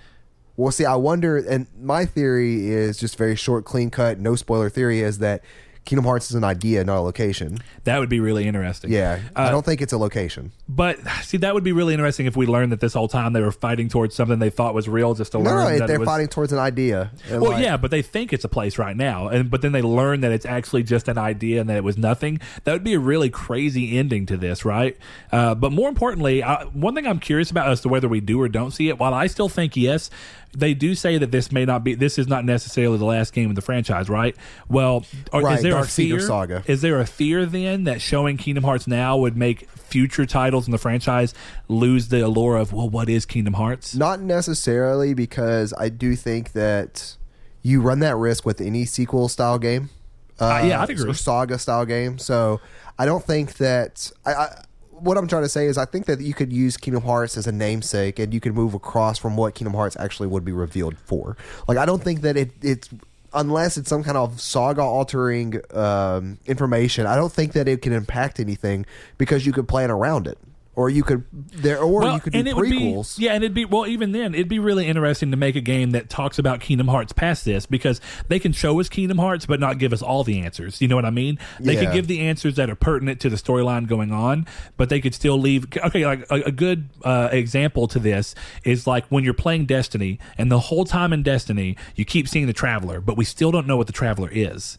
Speaker 2: Well, see, I wonder, and my theory is just very short, clean cut, no spoiler theory is that Kingdom Hearts is an idea, not a location.
Speaker 1: That would be really interesting.
Speaker 2: Yeah, I
Speaker 1: Uh,
Speaker 2: don't think it's a location.
Speaker 1: But see, that would be really interesting if we learned that this whole time they were fighting towards something they thought was real, just to
Speaker 2: No,
Speaker 1: learn
Speaker 2: no,
Speaker 1: that
Speaker 2: they're
Speaker 1: it was,
Speaker 2: fighting towards an idea.
Speaker 1: Well,
Speaker 2: like-
Speaker 1: yeah, but they think it's a place right now, and but then they learn that it's actually just an idea and that it was nothing. That would be a really crazy ending to this, right? Uh, but more importantly, I, one thing I'm curious about as to whether we do or don't see it. While I still think yes, they do say that this may not be. This is not necessarily the last game of the franchise, right? Well, are,
Speaker 2: Right,
Speaker 1: is there
Speaker 2: Dark
Speaker 1: a fear?
Speaker 2: Saga.
Speaker 1: Is there a fear then that showing Kingdom Hearts now would make future titles in the franchise lose the allure of well, what is Kingdom Hearts?
Speaker 2: Not necessarily because I do think that you run that risk with any sequel style game.
Speaker 1: Uh, yeah, I'd agree.
Speaker 2: Or saga style game. So I don't think that. I, I, what I'm trying to say is, I think that you could use Kingdom Hearts as a namesake, and you could move across from what Kingdom Hearts actually would be revealed for. Like, I don't think that it, it's unless it's some kind of saga altering um, information. I don't think that it can impact anything because you could plan around it. Or you could there, or
Speaker 1: Well,
Speaker 2: you could do
Speaker 1: and it would be
Speaker 2: prequels.
Speaker 1: yeah, and it'd be well even then it'd be really interesting to make a game that talks about Kingdom Hearts past this because they can show us Kingdom Hearts but not give us all the answers. You know what I mean? They
Speaker 2: Yeah.
Speaker 1: could give the answers that are pertinent to the storyline going on, but they could still leave. Okay, like a, a good uh, example to this is like when you're playing Destiny, and the whole time in Destiny you keep seeing the Traveler, but we still don't know what the Traveler is.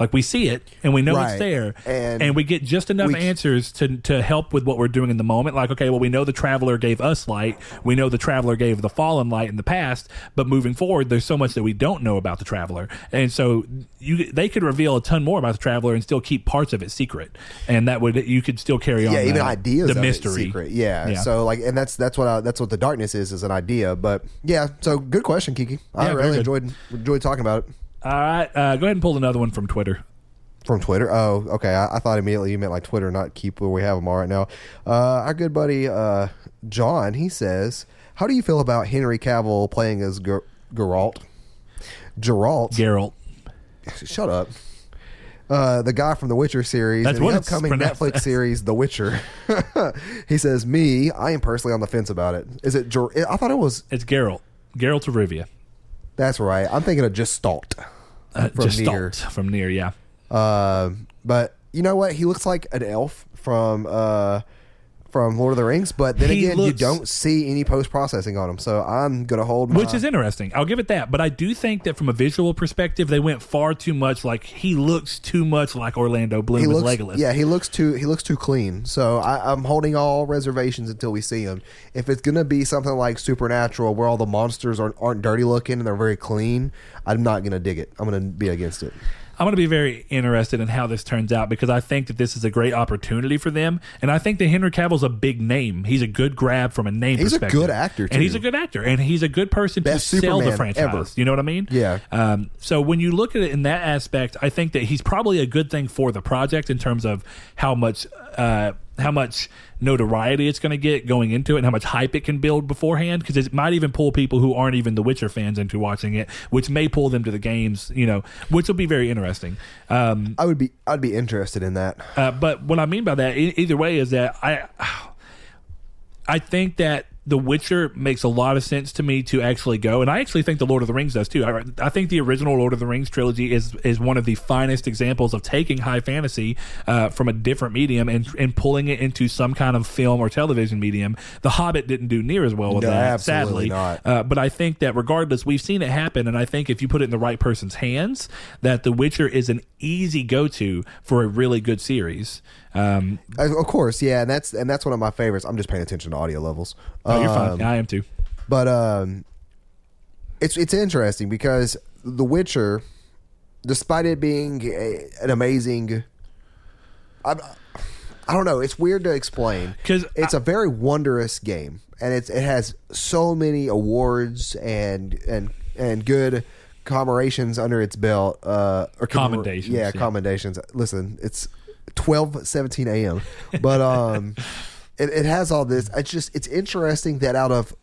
Speaker 1: Like we see it and we know
Speaker 2: Right.
Speaker 1: it's there,
Speaker 2: And
Speaker 1: we get just enough
Speaker 2: we-
Speaker 1: answers to to help with what we're doing in the moment. Like, okay, well, we know the traveler gave us light. We know the traveler gave the fallen light in the past, but moving forward, there's so much that we don't know about the traveler, and so you they could reveal a ton more about the traveler and still keep parts of it secret, and that would you could still carry on.
Speaker 2: yeah, even
Speaker 1: the,
Speaker 2: ideas
Speaker 1: the mystery.
Speaker 2: secret. Yeah.
Speaker 1: Yeah.
Speaker 2: So like, and that's that's what I, that's what the darkness is is an idea. But yeah, so good question, Kiki. I
Speaker 1: Yeah,
Speaker 2: really enjoyed enjoyed talking about it
Speaker 1: All right, uh, go ahead and pull another one from Twitter.
Speaker 2: from Twitter. Oh, okay. I, I thought immediately you meant like Twitter, not keep where we have them all right now. Uh, our good buddy uh, John, he says, "How do you feel about Henry Cavill playing as Ger- Geralt?" Geralt.
Speaker 1: Geralt.
Speaker 2: Shut up. Uh, the guy from the Witcher series
Speaker 1: That's
Speaker 2: and the upcoming Netflix
Speaker 1: as.
Speaker 2: series, The Witcher. he says, "Me, I am personally on the fence about it. Is it? Ger- I thought it was.
Speaker 1: It's Geralt. Geralt of Rivia.
Speaker 2: That's right. I'm thinking of just Stalked
Speaker 1: Uh,
Speaker 2: from
Speaker 1: just
Speaker 2: Nier.
Speaker 1: Stalt from Nier, yeah.
Speaker 2: Uh, but you know what? He looks like an elf from uh, from Lord of the Rings. But then
Speaker 1: He
Speaker 2: again, you
Speaker 1: looks-
Speaker 2: don't see any post processing on him. So I'm gonna hold. My,
Speaker 1: Which is interesting. I'll give it that. But I do think that from a visual perspective, they went far too much like he looks too much like Orlando Bloom
Speaker 2: he
Speaker 1: as
Speaker 2: looks,
Speaker 1: Legolas.
Speaker 2: yeah, he looks too he looks too clean. So I, I'm holding all reservations until we see him. If it's gonna be something like Supernatural, where all the monsters aren't, aren't dirty looking and they're very clean, I'm not gonna dig it. I'm gonna be against it.
Speaker 1: I'm going to be very interested in how this turns out because I think that this is a great opportunity for them, and I think that Henry Cavill's a big name. He's a good grab from a name.
Speaker 2: He's a good actor,
Speaker 1: and he's a good actor, and he's a good person
Speaker 2: Best
Speaker 1: to sell the franchise.
Speaker 2: ever.
Speaker 1: You know what I mean?
Speaker 2: Yeah.
Speaker 1: Um, so when you look at it in that aspect, I think that he's probably a good thing for the project in terms of how much uh, how much notoriety it's going to get going into it, and how much hype it can build beforehand. Because it might even pull people who aren't even the Witcher fans into watching it, which may pull them to the games. You know, which will be very interesting. Um,
Speaker 2: I would be I'd be interested in that.
Speaker 1: uh, but what I mean by that, e- either way, is that I, I think that The Witcher makes a lot of sense to me to actually go, and I actually think The Lord of the Rings does too. I, I think the original Lord of the Rings trilogy is is one of the finest examples of taking high fantasy uh, from a different medium and and pulling it into some kind of film or television medium. The Hobbit didn't do near as well with
Speaker 2: No,
Speaker 1: that, sadly. Uh, but I think that regardless, we've seen it happen, and I think if you put it in the right person's hands, that The Witcher is an easy go-to for a really good series. Um,
Speaker 2: Of course, yeah, and that's and that's one of my favorites. I'm just paying attention to audio levels.
Speaker 1: oh, you're
Speaker 2: Um,
Speaker 1: fine. I am too.
Speaker 2: But um, it's it's interesting because The Witcher, despite it being a, an amazing, I, I don't know, it's weird to explain
Speaker 1: because
Speaker 2: it's a very wondrous game, and it's it has so many awards and and and good commemorations under its belt. Uh, or
Speaker 1: Commendations,
Speaker 2: yeah,
Speaker 1: yeah.
Speaker 2: commendations. Listen, it's twelve seventeen a.m. But um, it, it has all this. It's just it's interesting that out of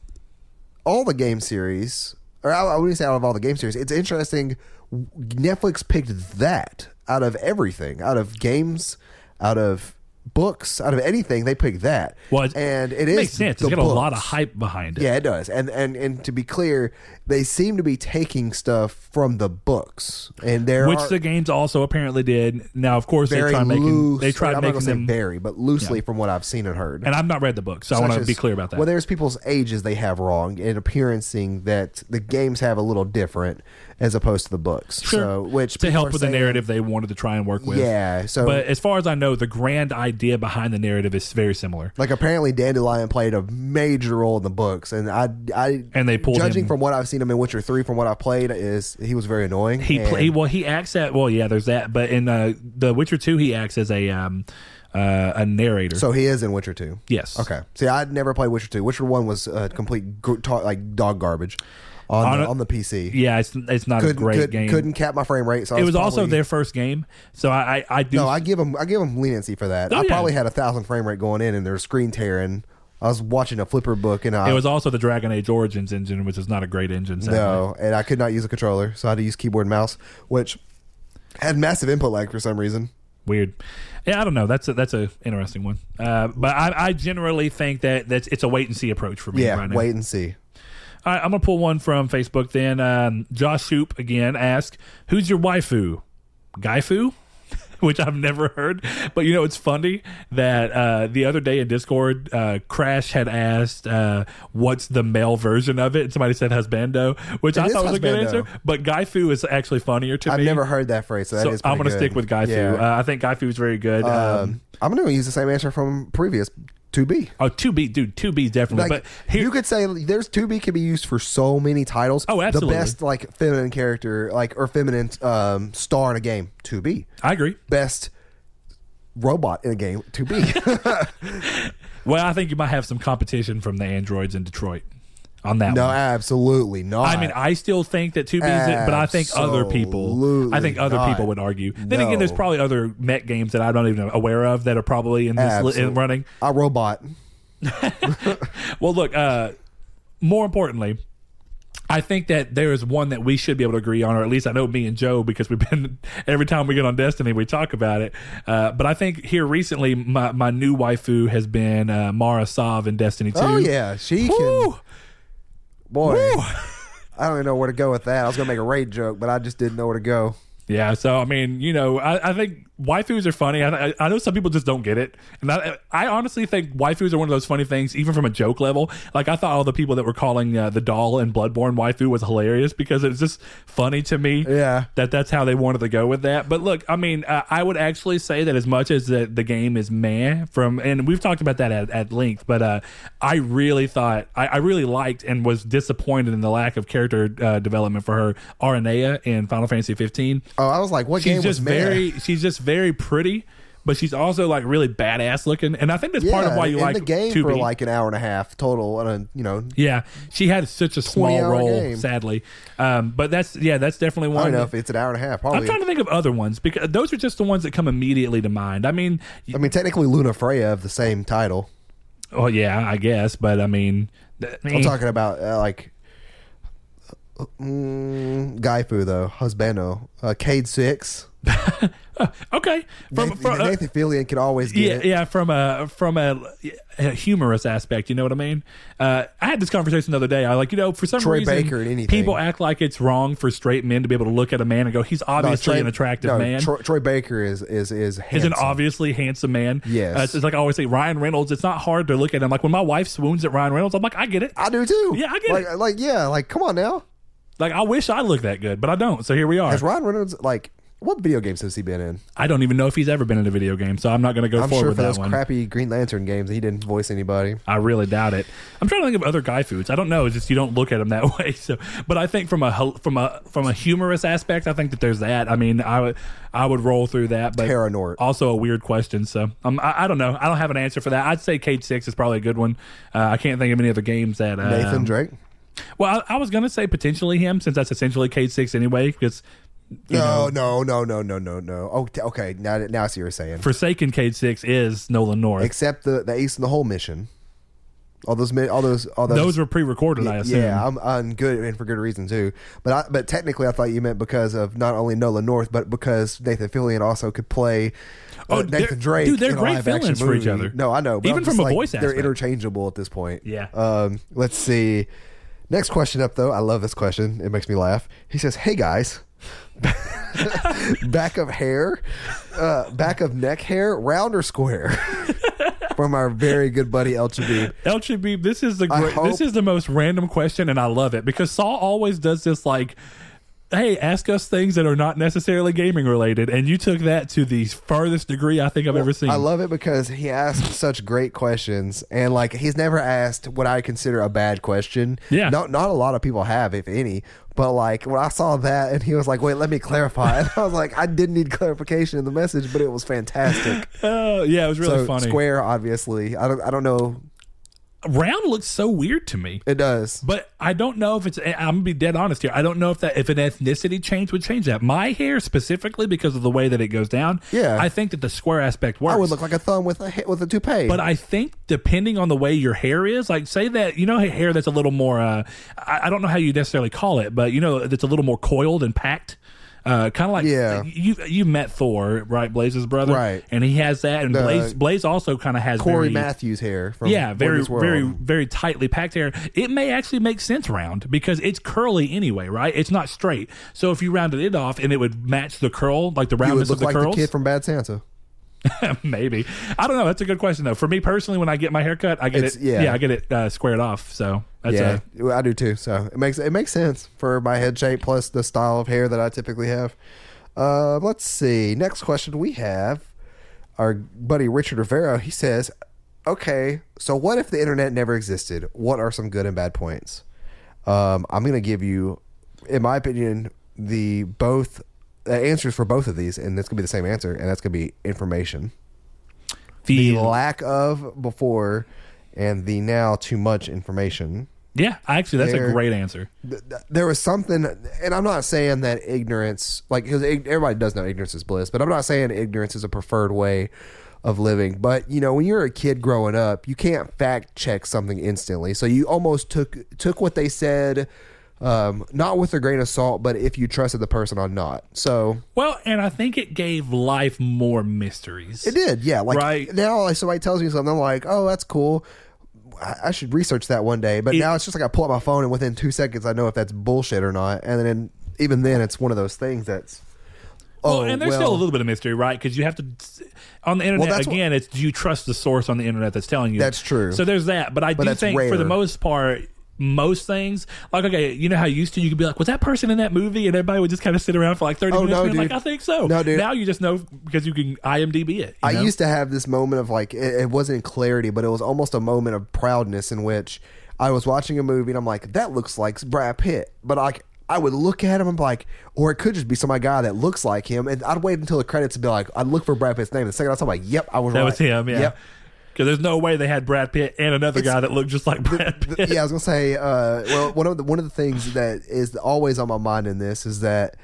Speaker 2: all the game series, or I, I wouldn't say out of all the game series, it's interesting. Netflix picked that out of everything, out of games, out of books, out of anything. They pick that.
Speaker 1: Well, it
Speaker 2: and it is
Speaker 1: makes sense. It's got a lot of hype behind it.
Speaker 2: Yeah, it does. And and and to be clear, they seem to be taking stuff from the books, and there
Speaker 1: Which
Speaker 2: are
Speaker 1: the games also apparently did. Now, of course, they tried making
Speaker 2: loose.
Speaker 1: they tried
Speaker 2: I'm
Speaker 1: making them.
Speaker 2: very, but loosely
Speaker 1: Yeah.
Speaker 2: from what I've seen and heard.
Speaker 1: and I've not read the book, so I want to be clear about that.
Speaker 2: Well, there's people's ages they have wrong and appearancing that the games have a little different as opposed to the books.
Speaker 1: Sure.
Speaker 2: So, which
Speaker 1: to help with
Speaker 2: saying-
Speaker 1: the narrative they wanted to try and work with.
Speaker 2: Yeah. So,
Speaker 1: But as far as I know, the grand idea behind the narrative is very similar.
Speaker 2: like apparently Dandelion played a major role in the books, and I, I,
Speaker 1: And they pulled
Speaker 2: judging
Speaker 1: him-
Speaker 2: from what I've seen him in Witcher Three, from what I've played, is he was very annoying.
Speaker 1: He
Speaker 2: and-
Speaker 1: play well. He acts at well, yeah. There's that, but in uh, the Witcher Two, he acts as a um, uh, a narrator.
Speaker 2: So he is in Witcher Two.
Speaker 1: yes,
Speaker 2: Okay. See, I'd never played Witcher Two. Witcher One was uh, complete gr- ta- like dog garbage on
Speaker 1: On
Speaker 2: the,
Speaker 1: a-
Speaker 2: on the PC.
Speaker 1: Yeah, it's it's not a
Speaker 2: couldn't
Speaker 1: great
Speaker 2: could,
Speaker 1: game.
Speaker 2: couldn't cap my frame rate. So
Speaker 1: it was also
Speaker 2: probably-
Speaker 1: their first game, so I I, I do.
Speaker 2: No, I give them I give them leniency for that.
Speaker 1: Oh,
Speaker 2: I
Speaker 1: yeah.
Speaker 2: probably had a thousand frame rate going in, and their screen tearing. I was watching a flipper book, and I
Speaker 1: it was also the Dragon Age Origins engine, which is not a great engine. sadly.
Speaker 2: no, and I could not use a controller, so I had to use keyboard and mouse, which had massive input lag for some reason.
Speaker 1: Weird. Yeah, I don't know. That's a that's a interesting one. Uh, but I, I generally think that that's it's a wait and see approach for me
Speaker 2: Yeah,
Speaker 1: right now.
Speaker 2: wait and see.
Speaker 1: All right, I'm gonna pull one from Facebook. Then um, Josh Soup again asked, "Who's your waifu? Gaifu?" Which I've never heard, but you know it's funny that uh, the other day in Discord, uh, Crash had asked, uh, "What's the male version of it?" And somebody said "husbando," which
Speaker 2: It
Speaker 1: I
Speaker 2: is
Speaker 1: thought was a good
Speaker 2: husbando.
Speaker 1: answer. But Gaifu is actually funnier to
Speaker 2: I've
Speaker 1: me.
Speaker 2: never heard that phrase, so, that
Speaker 1: so
Speaker 2: is
Speaker 1: I'm
Speaker 2: pretty
Speaker 1: gonna
Speaker 2: good.
Speaker 1: stick with Gaifu.
Speaker 2: Yeah.
Speaker 1: Uh, I think Gaifu is very good. Um,
Speaker 2: Um, I'm going to use the same answer from previous 2B.
Speaker 1: oh, two B, dude, two B definitely.
Speaker 2: Like
Speaker 1: but here,
Speaker 2: you could say there's 2B can be used for so many titles.
Speaker 1: Oh, absolutely.
Speaker 2: The best like feminine character, like or feminine um, star in a game, 2B.
Speaker 1: I agree.
Speaker 2: Best robot in a game, 2B.
Speaker 1: Well, I think you might have some competition from the androids in Detroit on that
Speaker 2: no,
Speaker 1: one.
Speaker 2: absolutely not.
Speaker 1: I mean, I still think that two B is it, but I think other people, I think other
Speaker 2: not.
Speaker 1: people would argue. Then again, there's probably other mech games that I'm not even aware of that are probably in this li- in
Speaker 2: Absolutely.
Speaker 1: running.
Speaker 2: a robot.
Speaker 1: Well, look, uh, more importantly, I think that there is one that we should be able to agree on, or at least I know me and Joe because we've been every time we get on Destiny we talk about it. Uh, but I think here recently, my, my new waifu has been uh, Mara Sov in Destiny Two.
Speaker 2: Oh yeah, she can. Boy,
Speaker 1: Woo!
Speaker 2: I don't even know where to go with that. I was gonna make a raid joke, but I just didn't know where to go.
Speaker 1: Yeah, so I mean, you know, I, I think waifus are funny. I, I- know some people just don't get it, and I, I honestly think waifus are one of those funny things, even from a joke level. Like I thought all the people that were calling uh, the doll in Bloodborne waifu was hilarious because it's just funny to me.
Speaker 2: Yeah.
Speaker 1: that that's how they wanted to go with that. But look, I mean, uh, I would actually say that as much as the, the game is meh from, and we've talked about that at, at length, but uh, I really thought I, I really liked and was disappointed in the lack of character uh, development for her Aranea in Final Fantasy 15
Speaker 2: Oh, I was like, what game
Speaker 1: she's
Speaker 2: was
Speaker 1: just
Speaker 2: meh?
Speaker 1: very she's just very pretty but she's also like really badass looking and i think that's part of why you
Speaker 2: in
Speaker 1: like
Speaker 2: the game
Speaker 1: 2B.
Speaker 2: for like an hour and a half total. On a you know,
Speaker 1: yeah she had such a small
Speaker 2: 20-hour
Speaker 1: role
Speaker 2: game.
Speaker 1: sadly um, but that's yeah that's definitely
Speaker 2: I
Speaker 1: one
Speaker 2: don't know if it's an hour and a half.
Speaker 1: i'm trying to think of other ones because those are just the ones that come immediately to mind i mean
Speaker 2: I mean, technically, Lunafreya of the same title.
Speaker 1: oh yeah i guess but i mean th-
Speaker 2: I'm talking about uh, like mm, Gaifu though, Husbando, uh, Cayde Six.
Speaker 1: okay from,
Speaker 2: Nathan,
Speaker 1: from, uh,
Speaker 2: Nathan Fillion could always get
Speaker 1: yeah,
Speaker 2: it.
Speaker 1: yeah, from a from a, a humorous aspect, you know what I mean. Uh, I had this conversation the other day. I like, you know, for some
Speaker 2: Troy
Speaker 1: reason,
Speaker 2: Baker in anything.
Speaker 1: people act like it's wrong for straight men to be able to look at a man and go, "He's
Speaker 2: No,
Speaker 1: obviously
Speaker 2: Troy-
Speaker 1: an attractive
Speaker 2: no,
Speaker 1: man."
Speaker 2: Troy, Troy Baker is is is
Speaker 1: He's
Speaker 2: handsome.
Speaker 1: an obviously handsome man.
Speaker 2: Yes.
Speaker 1: Uh, it's, it's like I always say, Ryan Reynolds. It's not hard to look at him. Like when my wife swoons at Ryan Reynolds, I'm like, I get it.
Speaker 2: I do too.
Speaker 1: Yeah, I get
Speaker 2: like,
Speaker 1: it.
Speaker 2: Like, yeah, like, come on now.
Speaker 1: Like I wish I looked that good, but I don't. So here we are.
Speaker 2: Has Ryan Reynolds like what video games has he been in?
Speaker 1: I don't even know if he's ever been in a video game, so I'm not going to go
Speaker 2: I'm
Speaker 1: forward
Speaker 2: sure
Speaker 1: with
Speaker 2: for
Speaker 1: that
Speaker 2: those
Speaker 1: one.
Speaker 2: crappy Green Lantern games, he didn't voice anybody.
Speaker 1: I really doubt it. I'm trying to think of other gaifus. I don't know. It's just you don't look at them that way. So, but I think from a from a from a humorous aspect, I think that there's that. I mean, I would I would roll through that. But
Speaker 2: Terra Nort.
Speaker 1: also a weird question. So um, I, I don't know. I don't have an answer for that. I'd say Cayde Six is probably a good one. Uh, I can't think of any other games that um,
Speaker 2: Nathan Drake.
Speaker 1: Well, I, I was gonna say potentially him since that's essentially Cayde Six anyway. Because
Speaker 2: No,
Speaker 1: know,
Speaker 2: no, no, no, no, no, no. Oh, okay. Now, now I see what you're saying.
Speaker 1: Forsaken Cayde Six is Nolan North.
Speaker 2: Except the the Ace in the Hole mission. All those, all those, all those.
Speaker 1: Those were pre-recorded, I assume.
Speaker 2: yeah, I'm, I'm good and for good reason too. But I, but technically, I thought you meant because of not only Nolan North, but because Nathan Fillion also could play. uh,
Speaker 1: Oh,
Speaker 2: Nathan Drake.
Speaker 1: dude, they're great villains for each other.
Speaker 2: No, I know. But
Speaker 1: Even
Speaker 2: I'm
Speaker 1: from a
Speaker 2: like,
Speaker 1: voice
Speaker 2: they're interchangeable at this point.
Speaker 1: Yeah.
Speaker 2: Um. Let's see. Next question up though. I love this question. It makes me laugh. He says, "Hey guys." back of hair, uh, back of neck hair, round or square? From our very good buddy El Chabib.
Speaker 1: El Chabib, this is the great, this is the most random question, and I love it because Saul always does this like. Hey, ask us things that are not necessarily gaming related, and you took that to the furthest degree I think I've ever seen.
Speaker 2: I love it because he asks such great questions, and like he's never asked what I consider a bad question.
Speaker 1: Yeah.
Speaker 2: not not a lot of people have, if any. But like when I saw that, and he was like, "Wait, let me clarify," and I was like, "I didn't need clarification in the message, but it was fantastic."
Speaker 1: Oh, yeah, it was really
Speaker 2: so
Speaker 1: funny.
Speaker 2: square, obviously. I don't. I don't know.
Speaker 1: Round looks so weird to me.
Speaker 2: It does.
Speaker 1: But I don't know if it's. I'm gonna be dead honest here. I don't know if that if an ethnicity change would change that. My hair specifically because of the way that it goes down.
Speaker 2: Yeah.
Speaker 1: I think that the square aspect works.
Speaker 2: I would look like a thumb with a with a toupee.
Speaker 1: But I think depending on the way your hair is, like say that you know hair that's a little more. Uh, I, I don't know how you necessarily call it, but you know that's a little more coiled and packed. Uh, kind of like
Speaker 2: Yeah.
Speaker 1: You you met Thor, right? Blaze's brother,
Speaker 2: Right.
Speaker 1: And he has that, and
Speaker 2: The-
Speaker 1: Blaze Blaze also kind of has
Speaker 2: Corey
Speaker 1: very,
Speaker 2: Matthews hair from
Speaker 1: yeah, very,
Speaker 2: World.
Speaker 1: very, very tightly packed hair. It may actually make sense round because it's curly anyway, right? It's not straight. So if you rounded it off and it would match the curl, like the roundness
Speaker 2: look
Speaker 1: of the
Speaker 2: like
Speaker 1: curls,
Speaker 2: the kid from Bad Santa.
Speaker 1: maybe. I don't know. That's a good question though. For me personally, when I get my haircut, I get
Speaker 2: It's-
Speaker 1: it.
Speaker 2: yeah.
Speaker 1: Yeah. I get it uh, squared off. So that's
Speaker 2: yeah, I do too. So it makes it makes sense for my head shape plus the style of hair that I typically have. Uh, let's see. Next question we have our buddy Richard Rivera. He says, "Okay, so what if the internet never existed? What are some good and bad points?" Um, I'm going to give you, in my opinion, the both answers for both of these, and it's going to be the same answer, and that's going to be information.
Speaker 1: the,
Speaker 2: The lack of before, and the now too much information.
Speaker 1: yeah. Actually, that's
Speaker 2: There-
Speaker 1: a great answer.
Speaker 2: th- th- there was something, and I'm not saying that ignorance, like, because everybody does know ignorance is bliss, but I'm not saying ignorance is a preferred way of living. But you know, when you're a kid growing up, you can't fact check something instantly, so you almost took took what they said, um, not with a grain of salt, but if you trusted the person or not. So
Speaker 1: Well, and I think it gave life more mysteries.
Speaker 2: it did, yeah. Like
Speaker 1: Right.
Speaker 2: now, like somebody tells me something, I'm like, oh, that's cool. I I should research that one day, but
Speaker 1: It-
Speaker 2: now it's just like I pull up my phone and within two seconds I know if that's bullshit or not, and then even then it's one of those things that's
Speaker 1: Well,
Speaker 2: oh,
Speaker 1: and there's
Speaker 2: well,
Speaker 1: still a little bit of mystery, right? Because you have to on the internet
Speaker 2: what-
Speaker 1: again. it's do you trust the source on the internet that's telling you?
Speaker 2: That's true.
Speaker 1: So there's that, but I
Speaker 2: But
Speaker 1: do think for the most part. Most things, like okay, you know how used to you could be like, was that person in that movie, and everybody would just kind of sit around for like thirty
Speaker 2: Oh,
Speaker 1: minutes,
Speaker 2: no,
Speaker 1: being like. I think so.
Speaker 2: No, dude.
Speaker 1: Now you just know because you can IMDb it.
Speaker 2: I
Speaker 1: know?
Speaker 2: used to have this moment of like it, it wasn't clarity, but it was almost a moment of proudness in which I was watching a movie and I'm like, that looks like Brad Pitt, but like I would look at him and be like, or it could just be some guy that looks like him, and I'd wait until the credits to be like, I'd look for Brad Pitt's name. The second I saw, him, like, yep, I was
Speaker 1: that
Speaker 2: right.
Speaker 1: was him, yeah.
Speaker 2: Yep.
Speaker 1: Because there's no way they had Brad Pitt and another
Speaker 2: It's-
Speaker 1: guy that looked just like Brad
Speaker 2: The-
Speaker 1: Pitt.
Speaker 2: yeah, I was gonna say. Uh, well, one of the one of the things that is always on my mind in this is that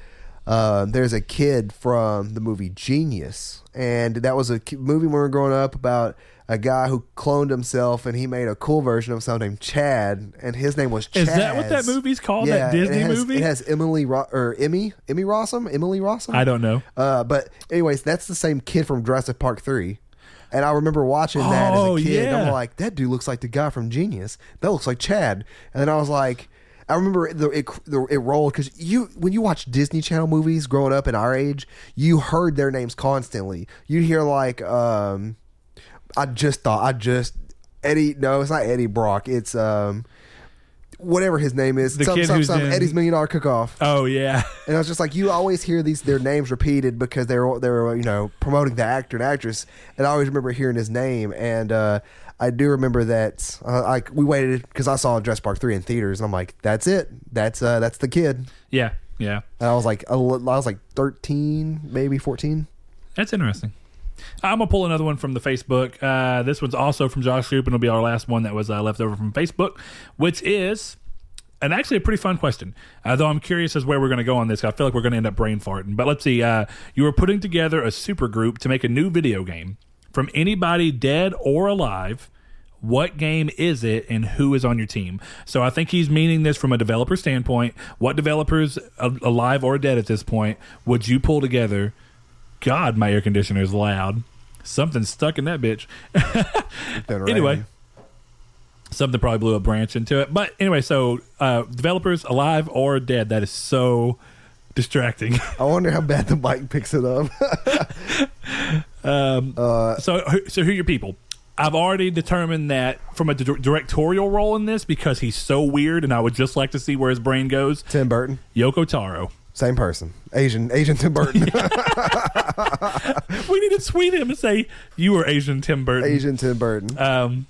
Speaker 2: uh, there's a kid from the movie Genius, and that was a movie when we were growing up about a guy who cloned himself and he made a cool version of himself named Chad, and his name was. Chaz.
Speaker 1: Is that what that movie's called? That Disney
Speaker 2: it has,
Speaker 1: movie?
Speaker 2: It has Emily Ro- or Emmy Emmy Rossum Emily Rossum.
Speaker 1: I don't know.
Speaker 2: Uh, but anyways, that's the same kid from Jurassic Park three. And I remember watching that
Speaker 1: Oh,
Speaker 2: as a kid.
Speaker 1: yeah.
Speaker 2: I'm like, that dude looks like the guy from Genius. That looks like Chad. And then I was like, I remember the, it, the, it rolled because you when you watch Disney Channel movies growing up in our age, you heard their names constantly. You hear like, um, I just thought I just Eddie. No, it's not Eddie Brock. It's um, whatever his name is.
Speaker 1: The
Speaker 2: some,
Speaker 1: kid
Speaker 2: some,
Speaker 1: who's
Speaker 2: some
Speaker 1: in-
Speaker 2: Eddie's Million Dollar Cook Off.
Speaker 1: Oh yeah.
Speaker 2: And I was just like, you always hear these their names repeated because they're they're you know promoting the actor and actress. And I always remember hearing his name. And uh, I do remember that uh, like we waited because I saw Jurassic Park three in theaters, and I'm like, that's it. That's uh, that's the kid.
Speaker 1: Yeah. Yeah.
Speaker 2: And I was like, I was like 13, maybe 14.
Speaker 1: That's interesting. I'm gonna pull another one from the Facebook. Uh, this one's also from Josh Group, and it'll be our last one that was uh, left over from Facebook, which is, and actually a pretty fun question. Uh, though I'm curious as where we're gonna go on this. I feel like we're gonna end up brain farting. But let's see. Uh, you were putting together a super group to make a new video game from anybody dead or alive. What game is it, and who is on your team? So I think he's meaning this from a developer standpoint. What developers, alive or dead at this point, would you pull together God, my air conditioner is loud. Something stuck in that bitch. Anyway, something probably blew a branch into it. But anyway, so uh, developers alive or dead, that is so distracting.
Speaker 2: I wonder how bad the mic picks it up.
Speaker 1: um,
Speaker 2: uh,
Speaker 1: so, who- so who are your people? I've already determined that from a di- directorial role in this because he's so weird, and I would just like to see where his brain goes.
Speaker 2: Tim Burton,
Speaker 1: Yoko Taro.
Speaker 2: Same person, Asian Asian Tim Burton,
Speaker 1: We need to tweet him and say you were Asian Tim Burton.
Speaker 2: Asian Tim Burton.
Speaker 1: Um,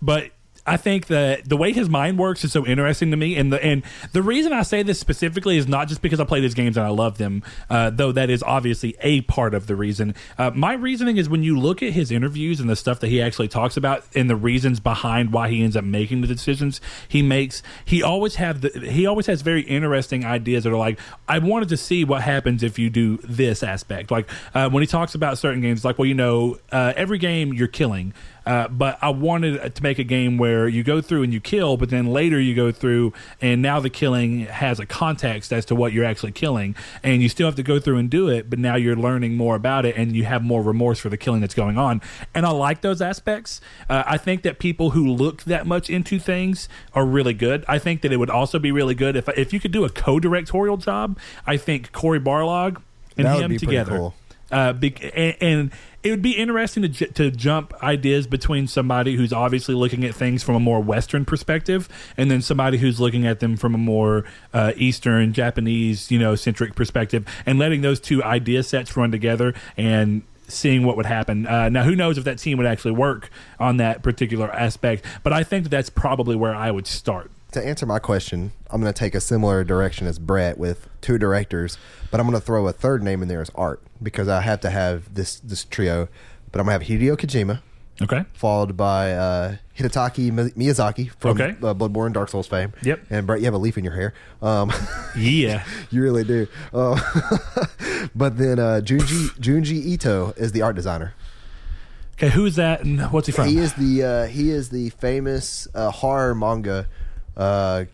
Speaker 1: but I think that the way his mind works is so interesting to me, and the and the reason I say this specifically is not just because I play these games and I love them, uh, though that is obviously a part of the reason. Uh, my reasoning is when you look at his interviews and the stuff that he actually talks about and the reasons behind why he ends up making the decisions he makes, he always have the he always has very interesting ideas that are like, I wanted to see what happens if you do this aspect. Like uh, when he talks about certain games, like well, you know, uh, every game you're killing Uh, but I wanted to make a game where you go through and you kill, but then later you go through and now the killing has a context as to what you're actually killing, and you still have to go through and do it, but now you're learning more about it and you have more remorse for the killing that's going on. And I like those aspects. Uh, I think that people who look that much into things are really good. I think that it would also be really good if if you could do a co-directorial job. I think Cory Barlog and
Speaker 2: That would
Speaker 1: him
Speaker 2: be pretty
Speaker 1: together.
Speaker 2: cool.
Speaker 1: Uh, bec- and, and it would be interesting to, j- to jump ideas between somebody who's obviously looking at things from a more Western perspective, and then somebody who's looking at them from a more uh, Eastern, Japanese, you know, centric perspective, and letting those two idea sets run together and seeing what would happen. Uh, now, who knows if that team would actually work on that particular aspect? But I think that that's probably where I would start.
Speaker 2: To answer my question, I'm going to take a similar direction as Brett with two directors, but I'm going to throw a third name in there as art because I have to have this this trio. But I'm going to have Hideo Kojima,
Speaker 1: Okay.
Speaker 2: followed by uh, Hidetaka Miyazaki from
Speaker 1: Okay.
Speaker 2: uh, Bloodborne, Dark Souls fame.
Speaker 1: Yep.
Speaker 2: And Brett, you have a leaf in your hair. Um,
Speaker 1: Yeah.
Speaker 2: you really do. Uh, but then uh, Junji Junji Ito is the art designer.
Speaker 1: Okay. Who is that, and what's he from?
Speaker 2: He is the uh, he is the famous uh, horror manga uh,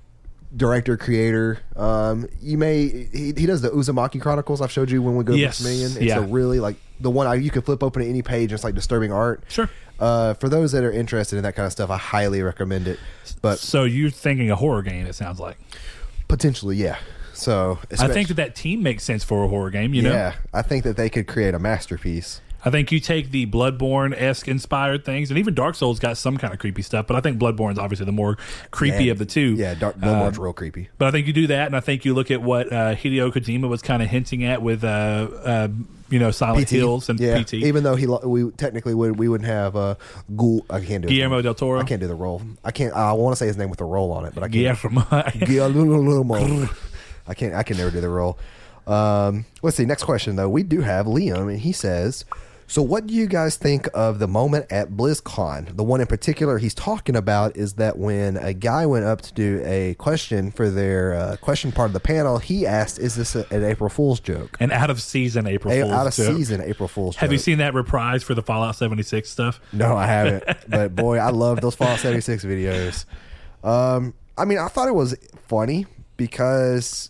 Speaker 2: director creator. Um, you may he, he does the Uzumaki Chronicles. I've showed you when we go to
Speaker 1: Yes,
Speaker 2: Million. It's
Speaker 1: yeah.
Speaker 2: a really like the one I, you can flip open at any page. It's like disturbing art.
Speaker 1: Sure.
Speaker 2: Uh, for those that are interested in that kind of stuff, I highly recommend it. But
Speaker 1: So you're thinking a horror game? It sounds like.
Speaker 2: potentially, yeah. So
Speaker 1: I think that that team makes sense for a horror game. You know,
Speaker 2: yeah, I think that they could create a masterpiece.
Speaker 1: I think you take the Bloodborne esque inspired things, and even Dark Souls got some kind of creepy stuff. But I think Bloodborne's obviously the more creepy
Speaker 2: Yeah.
Speaker 1: of the two.
Speaker 2: Yeah, Dark Bloodborne's real creepy.
Speaker 1: But I think you do that, and I think you look at what uh, Hideo Kojima was kind of hinting at with, uh, uh, you know, Silent
Speaker 2: PT.
Speaker 1: Hills and
Speaker 2: yeah.
Speaker 1: PT.
Speaker 2: Even though he, lo- we technically would, we wouldn't have uh, Ghoul. I can't do
Speaker 1: Guillermo del Toro.
Speaker 2: I can't do the role. I can't. I want to say his name with a roll on it, but I can't.
Speaker 1: Guillermo.
Speaker 2: Guillermo. I can't. I can never do the role. Um, let's see. Next question though. We do have Liam, and he says. So, what do you guys think of the moment at BlizzCon? The one in particular he's talking about is that when a guy went up to do a question for their uh, question part of the panel, he asked, "Is this a, an April Fool's joke?"
Speaker 1: An out of season April
Speaker 2: A,
Speaker 1: Fool's
Speaker 2: out of
Speaker 1: joke.
Speaker 2: season April Fool's
Speaker 1: Have you seen that reprise for the Fallout 76 stuff?
Speaker 2: No, I haven't. but boy, I love those Fallout 76 videos. Um, I mean, I thought it was funny because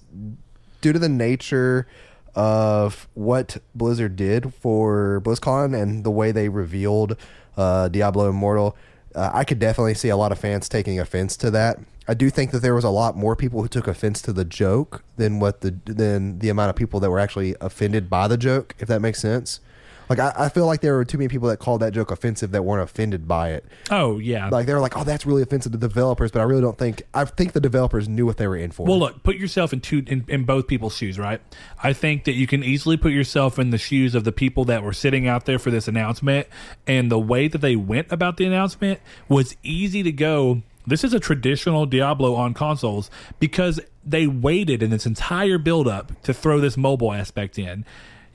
Speaker 2: due to the nature of what Blizzard did for BlizzCon and the way they revealed uh, Diablo Immortal, uh, I could definitely see a lot of fans taking offense to that. I do think that there was a lot more people who took offense to the joke than what the than the amount of people that were actually offended by the joke, if that makes sense. Like I, I feel like there were too many people that called that joke offensive that weren't offended by it.
Speaker 1: Oh, yeah.
Speaker 2: Like they were like, "Oh, that's really offensive to developers," but I really don't think. I think the developers knew what they were in for.
Speaker 1: Well, look, put yourself in two in, in both people's shoes, right? I think that you can easily put yourself in the shoes of the people that were sitting out there for this announcement, and the way that they went about the announcement was easy to go. This is a traditional Diablo on consoles because they waited in this entire build up to throw this mobile aspect in.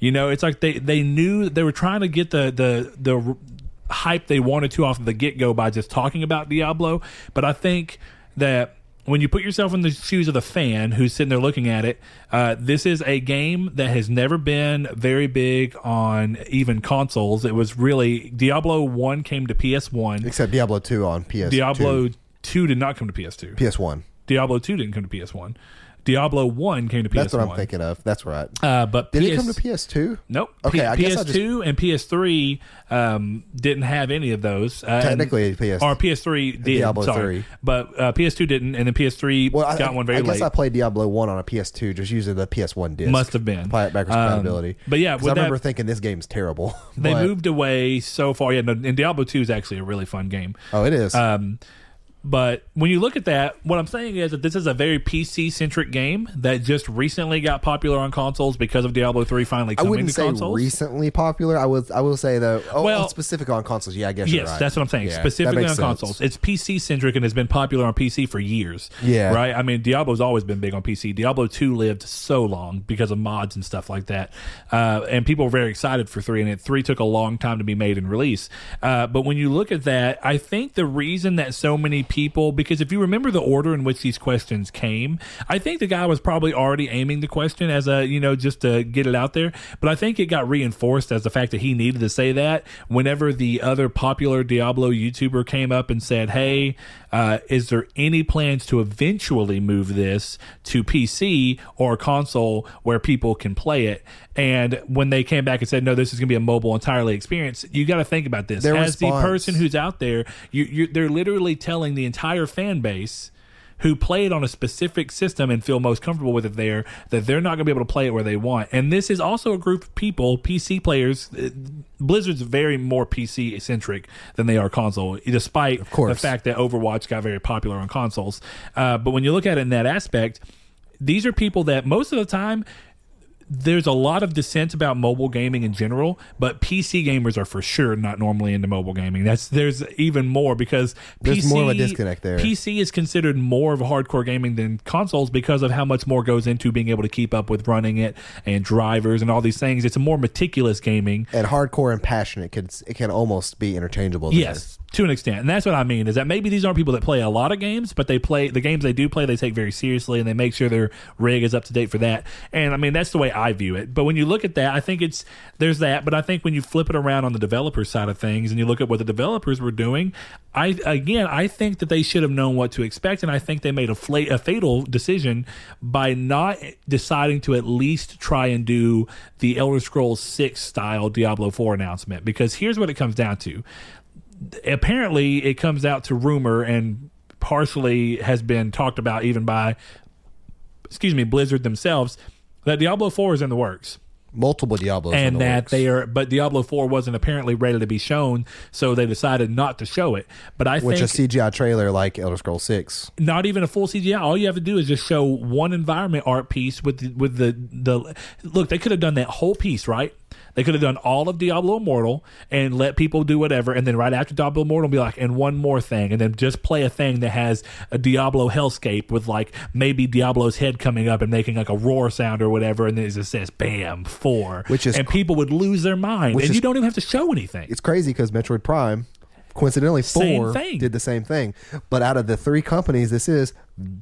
Speaker 1: You know, it's like they they knew they were trying to get the the the hype they wanted to off of the get go by just talking about Diablo. But I think that when you put yourself in the shoes of the fan who's sitting there looking at it, uh, this is a game that has never been very big on even consoles. It was really Diablo One came to PS One.
Speaker 2: except Diablo two on PS.
Speaker 1: Diablo Two did not come to PS Two.
Speaker 2: PS one.
Speaker 1: Diablo Two didn't come to PS One. Diablo One came to PS1.
Speaker 2: That's what I'm thinking of. That's right.
Speaker 1: Uh, but
Speaker 2: Did
Speaker 1: PS,
Speaker 2: it come to PS two?
Speaker 1: Nope.
Speaker 2: Okay,
Speaker 1: P-
Speaker 2: I guess I
Speaker 1: PS2 and PS3 um, didn't have any of those. Uh, and-
Speaker 2: Technically, PS.
Speaker 1: or PS3 did.
Speaker 2: Diablo
Speaker 1: sorry.
Speaker 2: 3.
Speaker 1: But uh, PS2 didn't, and then PS3
Speaker 2: well, I,
Speaker 1: got one very
Speaker 2: I guess
Speaker 1: late.
Speaker 2: I played Diablo one on a PS two, just using the PS one disc.
Speaker 1: Must have been.
Speaker 2: Play it backwards
Speaker 1: Um,
Speaker 2: compatibility.
Speaker 1: but yeah,
Speaker 2: I remember
Speaker 1: that-
Speaker 2: thinking this game's terrible.
Speaker 1: they moved away so far. Yeah, no, and Diablo 2 is actually a really fun game.
Speaker 2: Oh, it is.
Speaker 1: Um, but when you look at that, what I'm saying is that this is a very PC centric game that just recently got popular on consoles because of Diablo 3 finally coming I
Speaker 2: wouldn't
Speaker 1: to
Speaker 2: say
Speaker 1: consoles.
Speaker 2: recently popular. I would. I will say though. Oh,
Speaker 1: Well-
Speaker 2: specific on consoles. Yeah, I guess. you're
Speaker 1: Yes,
Speaker 2: right.
Speaker 1: that's what I'm saying.
Speaker 2: Yeah,
Speaker 1: Specifically on
Speaker 2: sense.
Speaker 1: consoles, it's PC centric and has been popular on PC for years.
Speaker 2: Yeah.
Speaker 1: right. I mean, Diablo's always been big on PC. Diablo two lived so long because of mods and stuff like that, uh, and people were very excited for three. And it three took a long time to be made and release. Uh, but when you look at that, I think the reason that so many people because if you remember the order in which these questions came, I think the guy was probably already aiming the question as a you know just to get it out there. But I think it got reinforced as the fact that he needed to say that whenever the other popular Diablo YouTuber came up and said, "Hey, uh, is there any plans to eventually move this to PC or console where people can play it?" And when they came back and said, "No, this is going to be a mobile entirely experience," you got to think about this
Speaker 2: Their
Speaker 1: as the person who's out there. You, you, they're literally telling the entire fan base who play it on a specific system and feel most comfortable with it there that they're not going to be able to play it where they want. And this is also a group of people, PC players. uh, Blizzard's very more PC centric than they are console, despite of
Speaker 2: course.
Speaker 1: the fact that Overwatch got very popular on consoles. Uh, but when you look at it in that aspect, these are people that most of the time there's a lot of dissent about mobile gaming in general, but PC gamers are for sure not normally into mobile gaming. That's there's even more because
Speaker 2: There's
Speaker 1: PC,
Speaker 2: more of a disconnect there.
Speaker 1: PC is considered more of a hardcore gaming than consoles because of how much more goes into being able to keep up with running it and drivers and all these things. It's a more meticulous gaming.
Speaker 2: and hardcore and passionate can it can almost be interchangeable. there.
Speaker 1: Yes, to an extent, and that's what I mean. Is that maybe these aren't people that play a lot of games, but they play the games they do play. They take very seriously, and they make sure their rig is up to date for that. And I mean, that's the way I view it. But when you look at that, I think it's there's that. But I think when you flip it around on the developer side of things, and you look at what the developers were doing, I again, I think that they should have known what to expect, and I think they made a, fla- a fatal decision by not deciding to at least try and do the Elder Scrolls Six style Diablo Four announcement. Because here's what it comes down to apparently it comes out to rumor and partially has been talked about even by excuse me blizzard themselves that diablo 4 is in the works
Speaker 2: multiple Diablos, in
Speaker 1: and that
Speaker 2: works.
Speaker 1: they are but diablo 4 wasn't apparently ready to be shown so they decided not to show it but i
Speaker 2: which
Speaker 1: think
Speaker 2: a CGI trailer like Elder Scrolls Six.
Speaker 1: not even a full CGI. All you have to do is just show one environment art piece with the, with the the look. They could have done that whole piece, right? They could have done all of Diablo Immortal and let people do whatever, and then right after Diablo Immortal, be like, and one more thing, and then just play a thing that has a Diablo hellscape with like maybe Diablo's head coming up and making like a roar sound or whatever, and then it just says "Bam" four,
Speaker 2: Which is
Speaker 1: and people would lose their mind, and
Speaker 2: is-
Speaker 1: you don't even have to show anything.
Speaker 2: It's crazy because Metroid Prime, coincidentally, four did the same thing. But out of the three companies, this is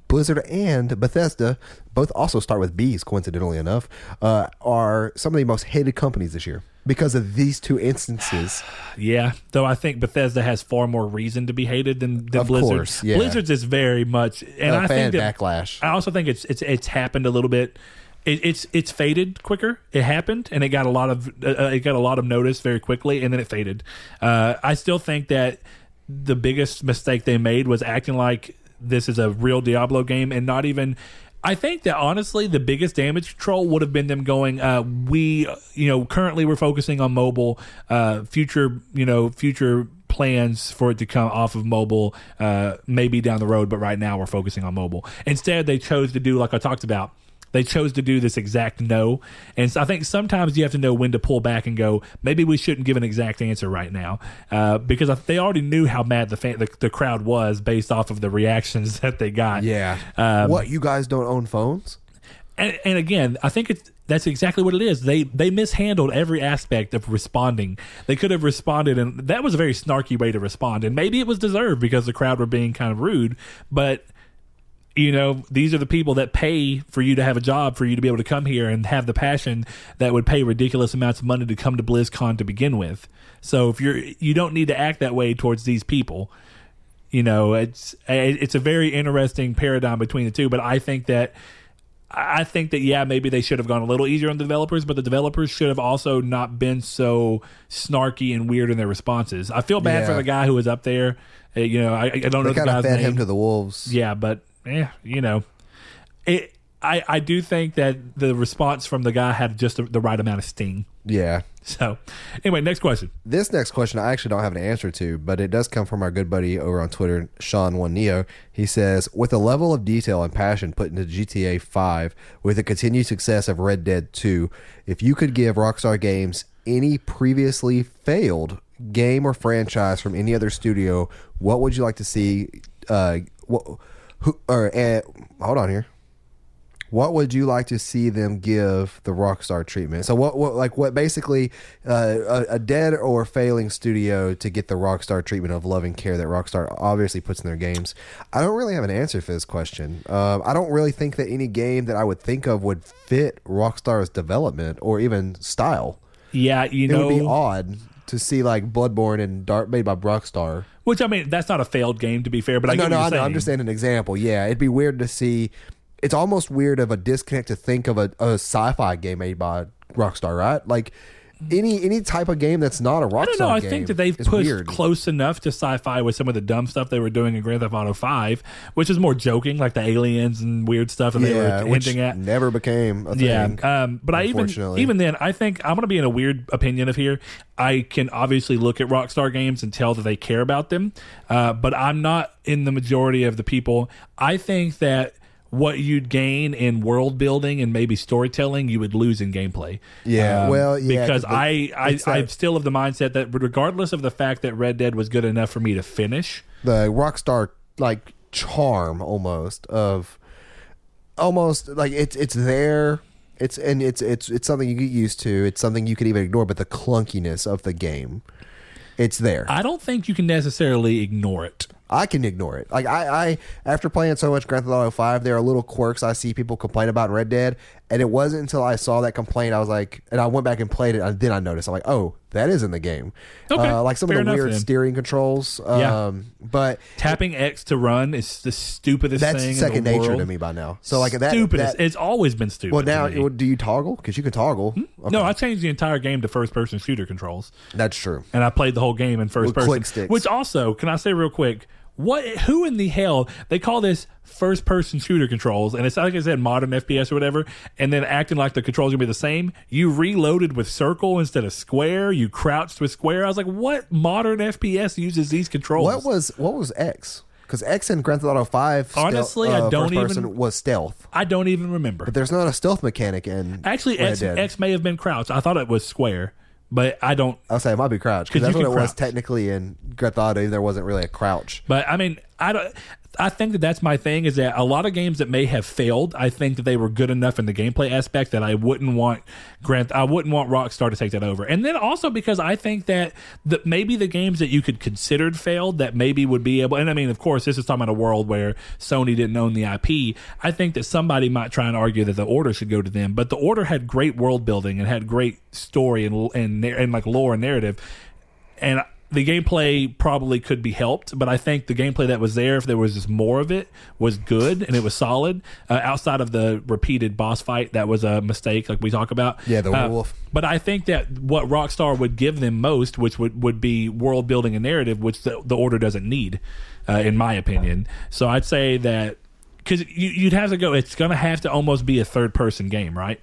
Speaker 2: Blizzard and Bethesda, both also start with B's. Coincidentally enough, uh, are some of the most hated companies this year because of these two instances.
Speaker 1: Yeah, though I think Bethesda has far more reason to be hated than, than
Speaker 2: Of
Speaker 1: Blizzard.
Speaker 2: course, yeah.
Speaker 1: Blizzard's is very much, and
Speaker 2: Uh,
Speaker 1: I
Speaker 2: fan
Speaker 1: think that,
Speaker 2: backlash.
Speaker 1: I also think it's it's it's happened a little bit. It, it's it's faded quicker. It happened, and it got a lot of uh, uh, it got a lot of notice very quickly, and then it faded. Uh, I still think that the biggest mistake they made was acting like this is a real Diablo game and not even. I think that honestly, the biggest damage control would have been them going. Uh, we, you know, currently we're focusing on mobile. Uh, future, you know, future plans for it to come off of mobile, uh, maybe down the road. But right now we're focusing on mobile. Instead, they chose to do like I talked about. They chose to do this exact no, and so I think sometimes you have to know when to pull back and go. Maybe we shouldn't give an exact answer right now, uh, because I- they already knew how mad the, fan, the the crowd was based off of the reactions that they got.
Speaker 2: Yeah.
Speaker 1: Um,
Speaker 2: what you guys don't own phones?
Speaker 1: and, and again, I think it's that's exactly what it is. They they mishandled every aspect of responding. They could have responded, and that was a very snarky way to respond. And maybe it was deserved because the crowd were being kind of rude. But you know, these are the people that pay for you to have a job, for you to be able to come here and have the passion that would pay ridiculous amounts of money to come to BlizzCon to begin with. So if you're you don't need to act that way towards these people. You know it's it's a very interesting paradigm between the two but i think that i think that yeah maybe they should have gone a little easier on the developers but the developers should have also not been so snarky and weird in their responses. I feel bad for the guy who was up there. Uh, you know i, I don't know
Speaker 2: They
Speaker 1: the
Speaker 2: kind of
Speaker 1: guy's
Speaker 2: fed
Speaker 1: name.
Speaker 2: him to the wolves.
Speaker 1: yeah but yeah you know it I, I do think that the response from the guy had just the, the right amount of sting.
Speaker 2: Yeah.
Speaker 1: So, anyway, next question.
Speaker 2: This next question I actually don't have an answer to, but it does come from our good buddy over on Twitter, Sean One Neo. He says, with the level of detail and passion put into GTA Five, with the continued success of Red Dead Two, if you could give Rockstar Games any previously failed game or franchise from any other studio, what would you like to see? Uh, what, who, or uh, hold on here. what would you like to see them give the Rockstar treatment? So what, what like what basically uh, a, a dead or failing studio to get the Rockstar treatment of loving care that Rockstar obviously puts in their games? I don't really have an answer for this question. Um, I don't really think that any game that I would think of would fit Rockstar's development or even style.
Speaker 1: Yeah, you
Speaker 2: It
Speaker 1: know, it
Speaker 2: would be odd to see like Bloodborne and Dark made by Rockstar.
Speaker 1: Which I mean, that's not a failed game to be fair, but I
Speaker 2: no, no, I
Speaker 1: you're
Speaker 2: know. I'm just saying an example. Yeah, it'd be weird to see. It's almost weird of a disconnect to think of a, a sci-fi game made by Rockstar, right? Like any any type of game that's not a Rockstar.
Speaker 1: I don't know. I think that they've pushed
Speaker 2: weird.
Speaker 1: close enough to sci-fi with some of the dumb stuff they were doing in Grand Theft Auto Five, which is more joking, like the aliens and weird stuff that they
Speaker 2: yeah,
Speaker 1: were
Speaker 2: which
Speaker 1: hinting at.
Speaker 2: never became a
Speaker 1: Yeah,
Speaker 2: thing.
Speaker 1: um, but I even even then I think I'm going to be in a weird opinion of here. I can obviously look at Rockstar games and tell that they care about them, uh, but I'm not in the majority of the people. I think that what you'd gain in world building and maybe storytelling, you would lose in gameplay. Um,
Speaker 2: Yeah, well, yeah,
Speaker 1: because
Speaker 2: 'cause the-
Speaker 1: I I
Speaker 2: that,
Speaker 1: I'm still of the mindset that regardless of the fact that Red Dead was good enough for me to finish,
Speaker 2: the Rockstar like charm almost of almost like it's it's there. It's and it's it's it's something you get used to. It's something you can even ignore, but the clunkiness of the game, it's there.
Speaker 1: I don't think you can necessarily ignore it.
Speaker 2: I can ignore it. Like I, I after playing so much Grand Theft Auto Five, there are little quirks I see people complain about in Red Dead, and it wasn't until I saw that complaint I was like, and I went back and played it, and then I noticed I'm like, oh, that is in the game.
Speaker 1: Okay,
Speaker 2: uh, like some of the
Speaker 1: enough
Speaker 2: weird
Speaker 1: then.
Speaker 2: steering controls.
Speaker 1: Yeah.
Speaker 2: Um, but
Speaker 1: Tapping X to run is the stupidest
Speaker 2: that's
Speaker 1: thing.
Speaker 2: second nature
Speaker 1: world.
Speaker 2: to me by now. So like that,
Speaker 1: stupidest.
Speaker 2: that
Speaker 1: it's always been stupid.
Speaker 2: well now do you toggle? Because you can toggle. Okay,
Speaker 1: No, I changed the entire game to first person shooter controls,
Speaker 2: that's true.
Speaker 1: and I played the whole game in first
Speaker 2: With
Speaker 1: person. Which also, can I say real quick? What? Who in the hell they call this first person shooter controls? And it's like I said, modern FPS or whatever. And then acting like the controls are gonna be the same. You reloaded with circle instead of square. You crouched with square. I was like, what modern FPS uses these controls?
Speaker 2: What was what was X? Because X in Grand Theft Auto Five, stealth-
Speaker 1: Honestly, I
Speaker 2: uh,
Speaker 1: don't
Speaker 2: first
Speaker 1: even-
Speaker 2: was stealth.
Speaker 1: I don't even remember.
Speaker 2: But there's not a stealth mechanic in
Speaker 1: Actually, X. X may have been crouched. I thought it was square, but I don't.
Speaker 2: I'll say it might be crouch
Speaker 1: 'Cause
Speaker 2: because that's what it
Speaker 1: can
Speaker 2: was technically in Grand Theft Auto. There wasn't really a crouch.
Speaker 1: But I mean, I don't. I think that that's my thing is that a lot of games that may have failed, I think that they were good enough in the gameplay aspect that I wouldn't want Grant, I wouldn't want Rockstar to take that over. And then also because I think that the, maybe the games that you could considered failed that maybe would be able, and I mean, of course, this is talking about a world where Sony didn't own the IP. I think that somebody might try and argue that the order should go to them, but the order had great world building and had great story and and, and like lore and narrative and the gameplay probably could be helped, but I think the gameplay that was there, if there was just more of it, was good and it was solid. Uh, outside of the repeated boss fight, that was a mistake, like we talk about.
Speaker 2: Yeah, the
Speaker 1: Uh,
Speaker 2: wolf.
Speaker 1: But I think that what Rockstar would give them most, which would, would be world building and narrative, which the, the order doesn't need, uh, in my opinion. So I'd say that because you, you'd have to go, it's going to have to almost be a third person game, right?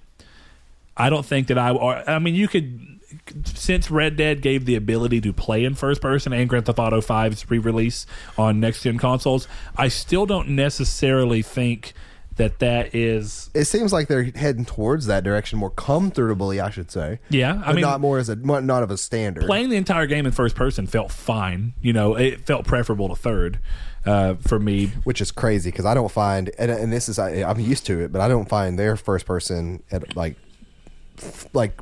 Speaker 1: I don't think that I. Or, I mean, you could since Red Dead gave the ability to play in first person and Grand Theft Auto 5's re-release on next gen consoles. I still don't necessarily think that that is.
Speaker 2: It seems like they're heading towards that direction more comfortably, I should say.
Speaker 1: Yeah, I
Speaker 2: But
Speaker 1: mean,
Speaker 2: not more as a not of a standard.
Speaker 1: playing the entire game in first person felt fine. You know, it felt preferable to third uh, for me.
Speaker 2: which is crazy because I don't find and, and this is I, I'm used to it, but I don't find their first person at like like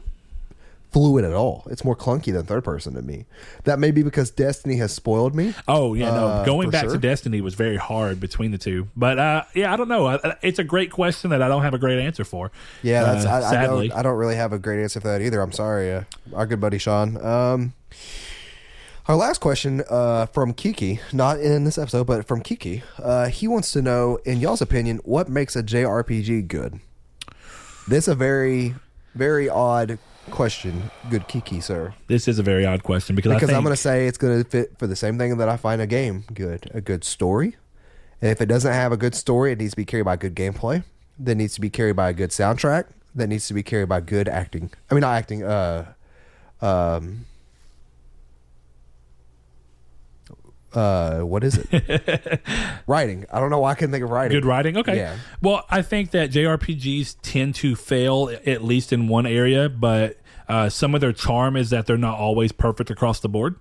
Speaker 2: fluid at all. It's more clunky than third person to me. That may be because Destiny has spoiled me.
Speaker 1: Oh yeah, no.
Speaker 2: Uh,
Speaker 1: Going back
Speaker 2: sure.
Speaker 1: to Destiny was very hard between the two, but uh, yeah, I don't know. It's a great question that I don't have a great answer for.
Speaker 2: Yeah, that's
Speaker 1: Uh,
Speaker 2: I, I,
Speaker 1: sadly.
Speaker 2: don't, I don't really have a great answer for that either. I'm sorry, uh, our good buddy Sean. Um, our last question uh, from Kiki, not in this episode, but from Kiki. Uh, he wants to know, in y'all's opinion, what makes a JRPG good? This is a very, very odd question. Good Kiki, sir.
Speaker 1: This is a very odd question because,
Speaker 2: Because
Speaker 1: I think,
Speaker 2: I'm going to say it's going to fit for the same thing that I find a game good. A good story. And if it doesn't have a good story, it needs to be carried by good gameplay. That needs to be carried by a good soundtrack. That needs to be carried by good acting. I mean, not acting. Uh, um, uh, what is it? writing. I don't know why I couldn't think of writing.
Speaker 1: Good writing? Okay.
Speaker 2: Yeah.
Speaker 1: Well, I think that JRPGs tend to fail at least in one area, but Uh, some of their charm is that they're not always perfect across the board,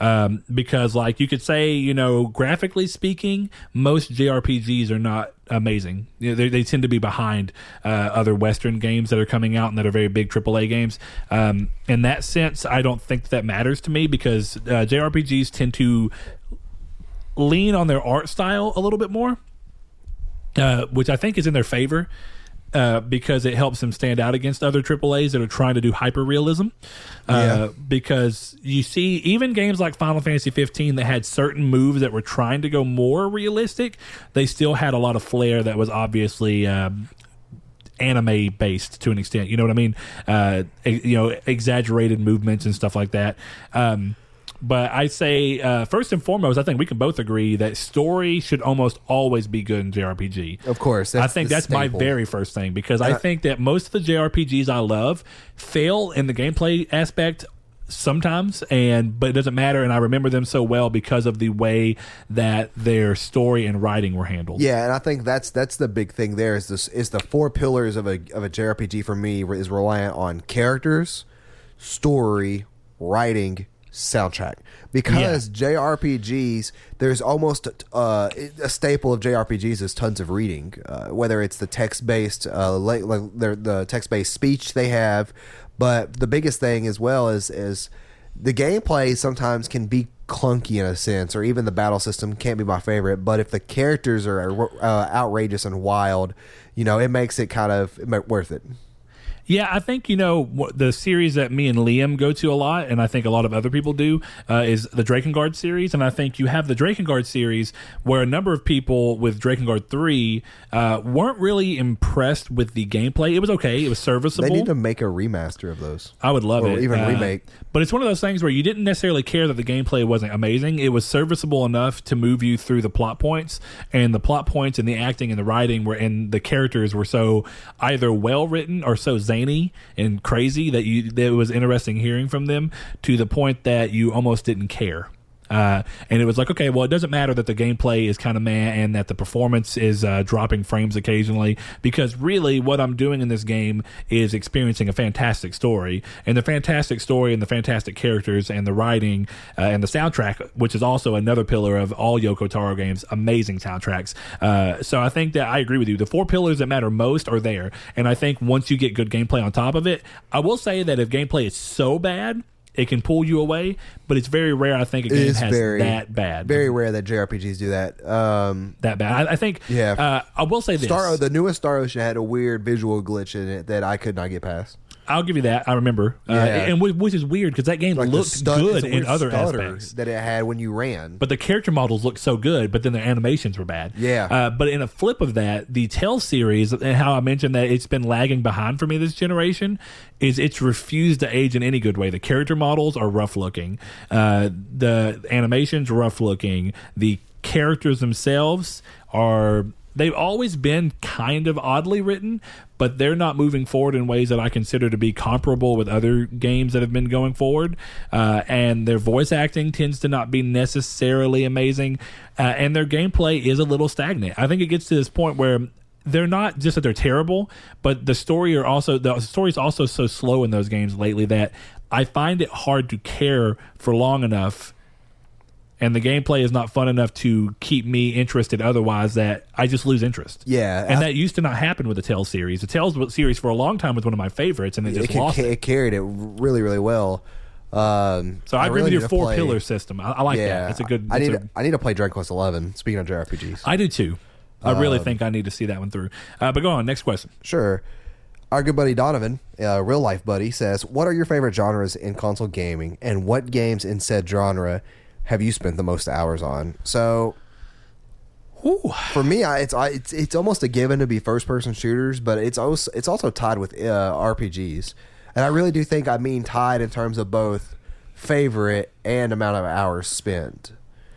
Speaker 1: um, because like you could say, you know, graphically speaking, most JRPGs are not amazing. You know, they, they tend to be behind uh, other Western games that are coming out and that are very big AAA games. Um, in that sense, I don't think that matters to me because uh, JRPGs tend to lean on their art style a little bit more, uh, which I think is in their favor. Uh, because it helps them stand out against other AAAs that are trying to do hyper realism. Uh,
Speaker 2: Yeah.
Speaker 1: Because you see, even games like Final Fantasy 15 that had certain moves that were trying to go more realistic, they still had a lot of flair that was obviously. Um, anime based to an extent you know what i mean uh you know exaggerated movements and stuff like that um but I say, uh, first and foremost, I think we can both agree that story should almost always be good in JRPG.
Speaker 2: Of course,
Speaker 1: I think that's my very first thing because I
Speaker 2: I-
Speaker 1: think that most of the JRPGs I love fail in the gameplay aspect sometimes and but it doesn't matter and I remember them so well because of the way that their story and writing were handled.
Speaker 2: Yeah, and I think that's that's the big thing. There is this is the four pillars of a of a JRPG for me is reliant on characters, story, writing, soundtrack. Because JRPGs, there's almost uh, a staple of JRPGs is tons of reading. Uh, whether it's the text based, uh, like, like the text based speech they have, but the biggest thing as well is is the gameplay sometimes can be clunky in a sense, or even the battle system can't be my favorite. But if the characters are uh, outrageous and wild, you know, it makes it kind of worth it.
Speaker 1: Yeah, I think you know the series that me and Liam go to a lot, and I think a lot of other people do, uh, is the Drakengard series. And I think you have the Drakengard series where a number of people with Drakengard three uh, weren't really impressed with the gameplay. It was okay, it was serviceable.
Speaker 2: They need to make a remaster of those.
Speaker 1: I would love
Speaker 2: Or
Speaker 1: it.
Speaker 2: even
Speaker 1: Uh,
Speaker 2: remake.
Speaker 1: But it's one of those things where you didn't necessarily care that the gameplay wasn't amazing. It was serviceable enough to move you through the plot points, and the plot points and the acting and the writing were and the characters were so either well written or so zany and crazy that you that it was interesting hearing from them to the point that you almost didn't care. Uh, and it was like, okay, well, it doesn't matter that the gameplay is kind of meh and that the performance is uh, dropping frames occasionally because really what I'm doing in this game is experiencing a fantastic story. And the fantastic story and the fantastic characters and the writing uh, and the soundtrack, which is also another pillar of all Yoko Taro games, amazing soundtracks. Uh, so I think that I agree with you. The four pillars that matter most are there. And I think once you get good gameplay on top of it, I will say that if gameplay is so bad, it can pull you away, but it's very rare. I think a game has
Speaker 2: very
Speaker 1: that bad,
Speaker 2: Very rare that JRPGs do that. Um,
Speaker 1: that bad. I, I think.
Speaker 2: Yeah.
Speaker 1: Uh, I will say this.
Speaker 2: Star the newest Star Ocean had a weird visual glitch in it that I could not get past.
Speaker 1: I'll give you that. I remember, uh, and which is weird because that game
Speaker 2: Like
Speaker 1: looked
Speaker 2: it's
Speaker 1: good in other aspects.
Speaker 2: that it had when you ran.
Speaker 1: But the character models looked so good, but then the animations were bad.
Speaker 2: Yeah.
Speaker 1: Uh, but in a flip of that, the Tales series, and how I mentioned that it's been lagging behind for me this generation, is it's refused to age in any good way. The character models are rough looking. Uh, the animations rough looking. The characters themselves are. They've always been kind of oddly written, but they're not moving forward in ways that I consider to be comparable with other games that have been going forward. Uh, and their voice acting tends to not be necessarily amazing, uh, and their gameplay is a little stagnant. I think it gets to this point where they're not just that they're terrible, but the story are also the story's also so slow in those games lately that I find it hard to care for long enough and the gameplay is not fun enough to keep me interested otherwise that I just lose interest.
Speaker 2: Yeah,
Speaker 1: And
Speaker 2: I-
Speaker 1: that used to not happen with the Tales series. The Tales series for a long time was one of my favorites and it
Speaker 2: it,
Speaker 1: just lost
Speaker 2: ca-
Speaker 1: it.
Speaker 2: it carried it really, really well. Um,
Speaker 1: So I, agree
Speaker 2: really
Speaker 1: with your four
Speaker 2: play-
Speaker 1: pillar system. I, I like
Speaker 2: yeah,
Speaker 1: that. It's a good
Speaker 2: I need.
Speaker 1: a-
Speaker 2: to, I need to play Dragon Quest Eleven. Speaking of JRPGs,
Speaker 1: I do too. I really
Speaker 2: Um,
Speaker 1: think I need to see that one through. Uh, but go on, next question.
Speaker 2: Sure. Our good buddy Donovan, uh, real life buddy, says, "What are your favorite genres in console gaming, and what games in said genre have you spent the most hours on?" So,
Speaker 1: Ooh.
Speaker 2: for me, I, it's I, it's it's almost a given to be first person shooters, but it's also it's also tied with uh, RPGs, and I really do think I mean tied in terms of both favorite and amount of hours spent.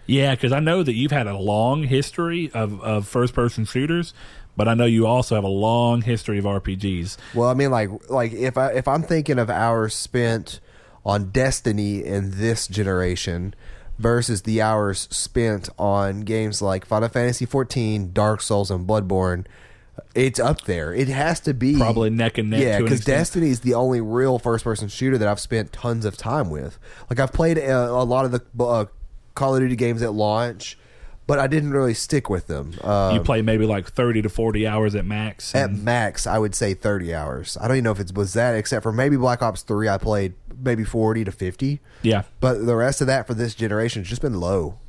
Speaker 1: Yeah, because I know that you've had a long history of, of first person shooters, but I know you also have a long history of RPGs.
Speaker 2: Well, I mean, like like if I if I'm thinking of hours spent on Destiny in this generation versus the hours spent on games like Final Fantasy 14, Dark Souls, and Bloodborne, It's up there. It has to be
Speaker 1: Probably neck and neck
Speaker 2: Yeah, because. Destiny is the only real first-person shooter that I've spent tons of time with. Like I've played a, a lot of the uh, Call of Duty games at launch, but I didn't really stick with them. Um,
Speaker 1: you play maybe like 30 to 40 hours at max.
Speaker 2: at max, I would say thirty hours. I don't even know if it was that, except for maybe Black Ops Three. I played maybe forty to fifty,
Speaker 1: yeah.
Speaker 2: but the rest of that for this generation has just been low.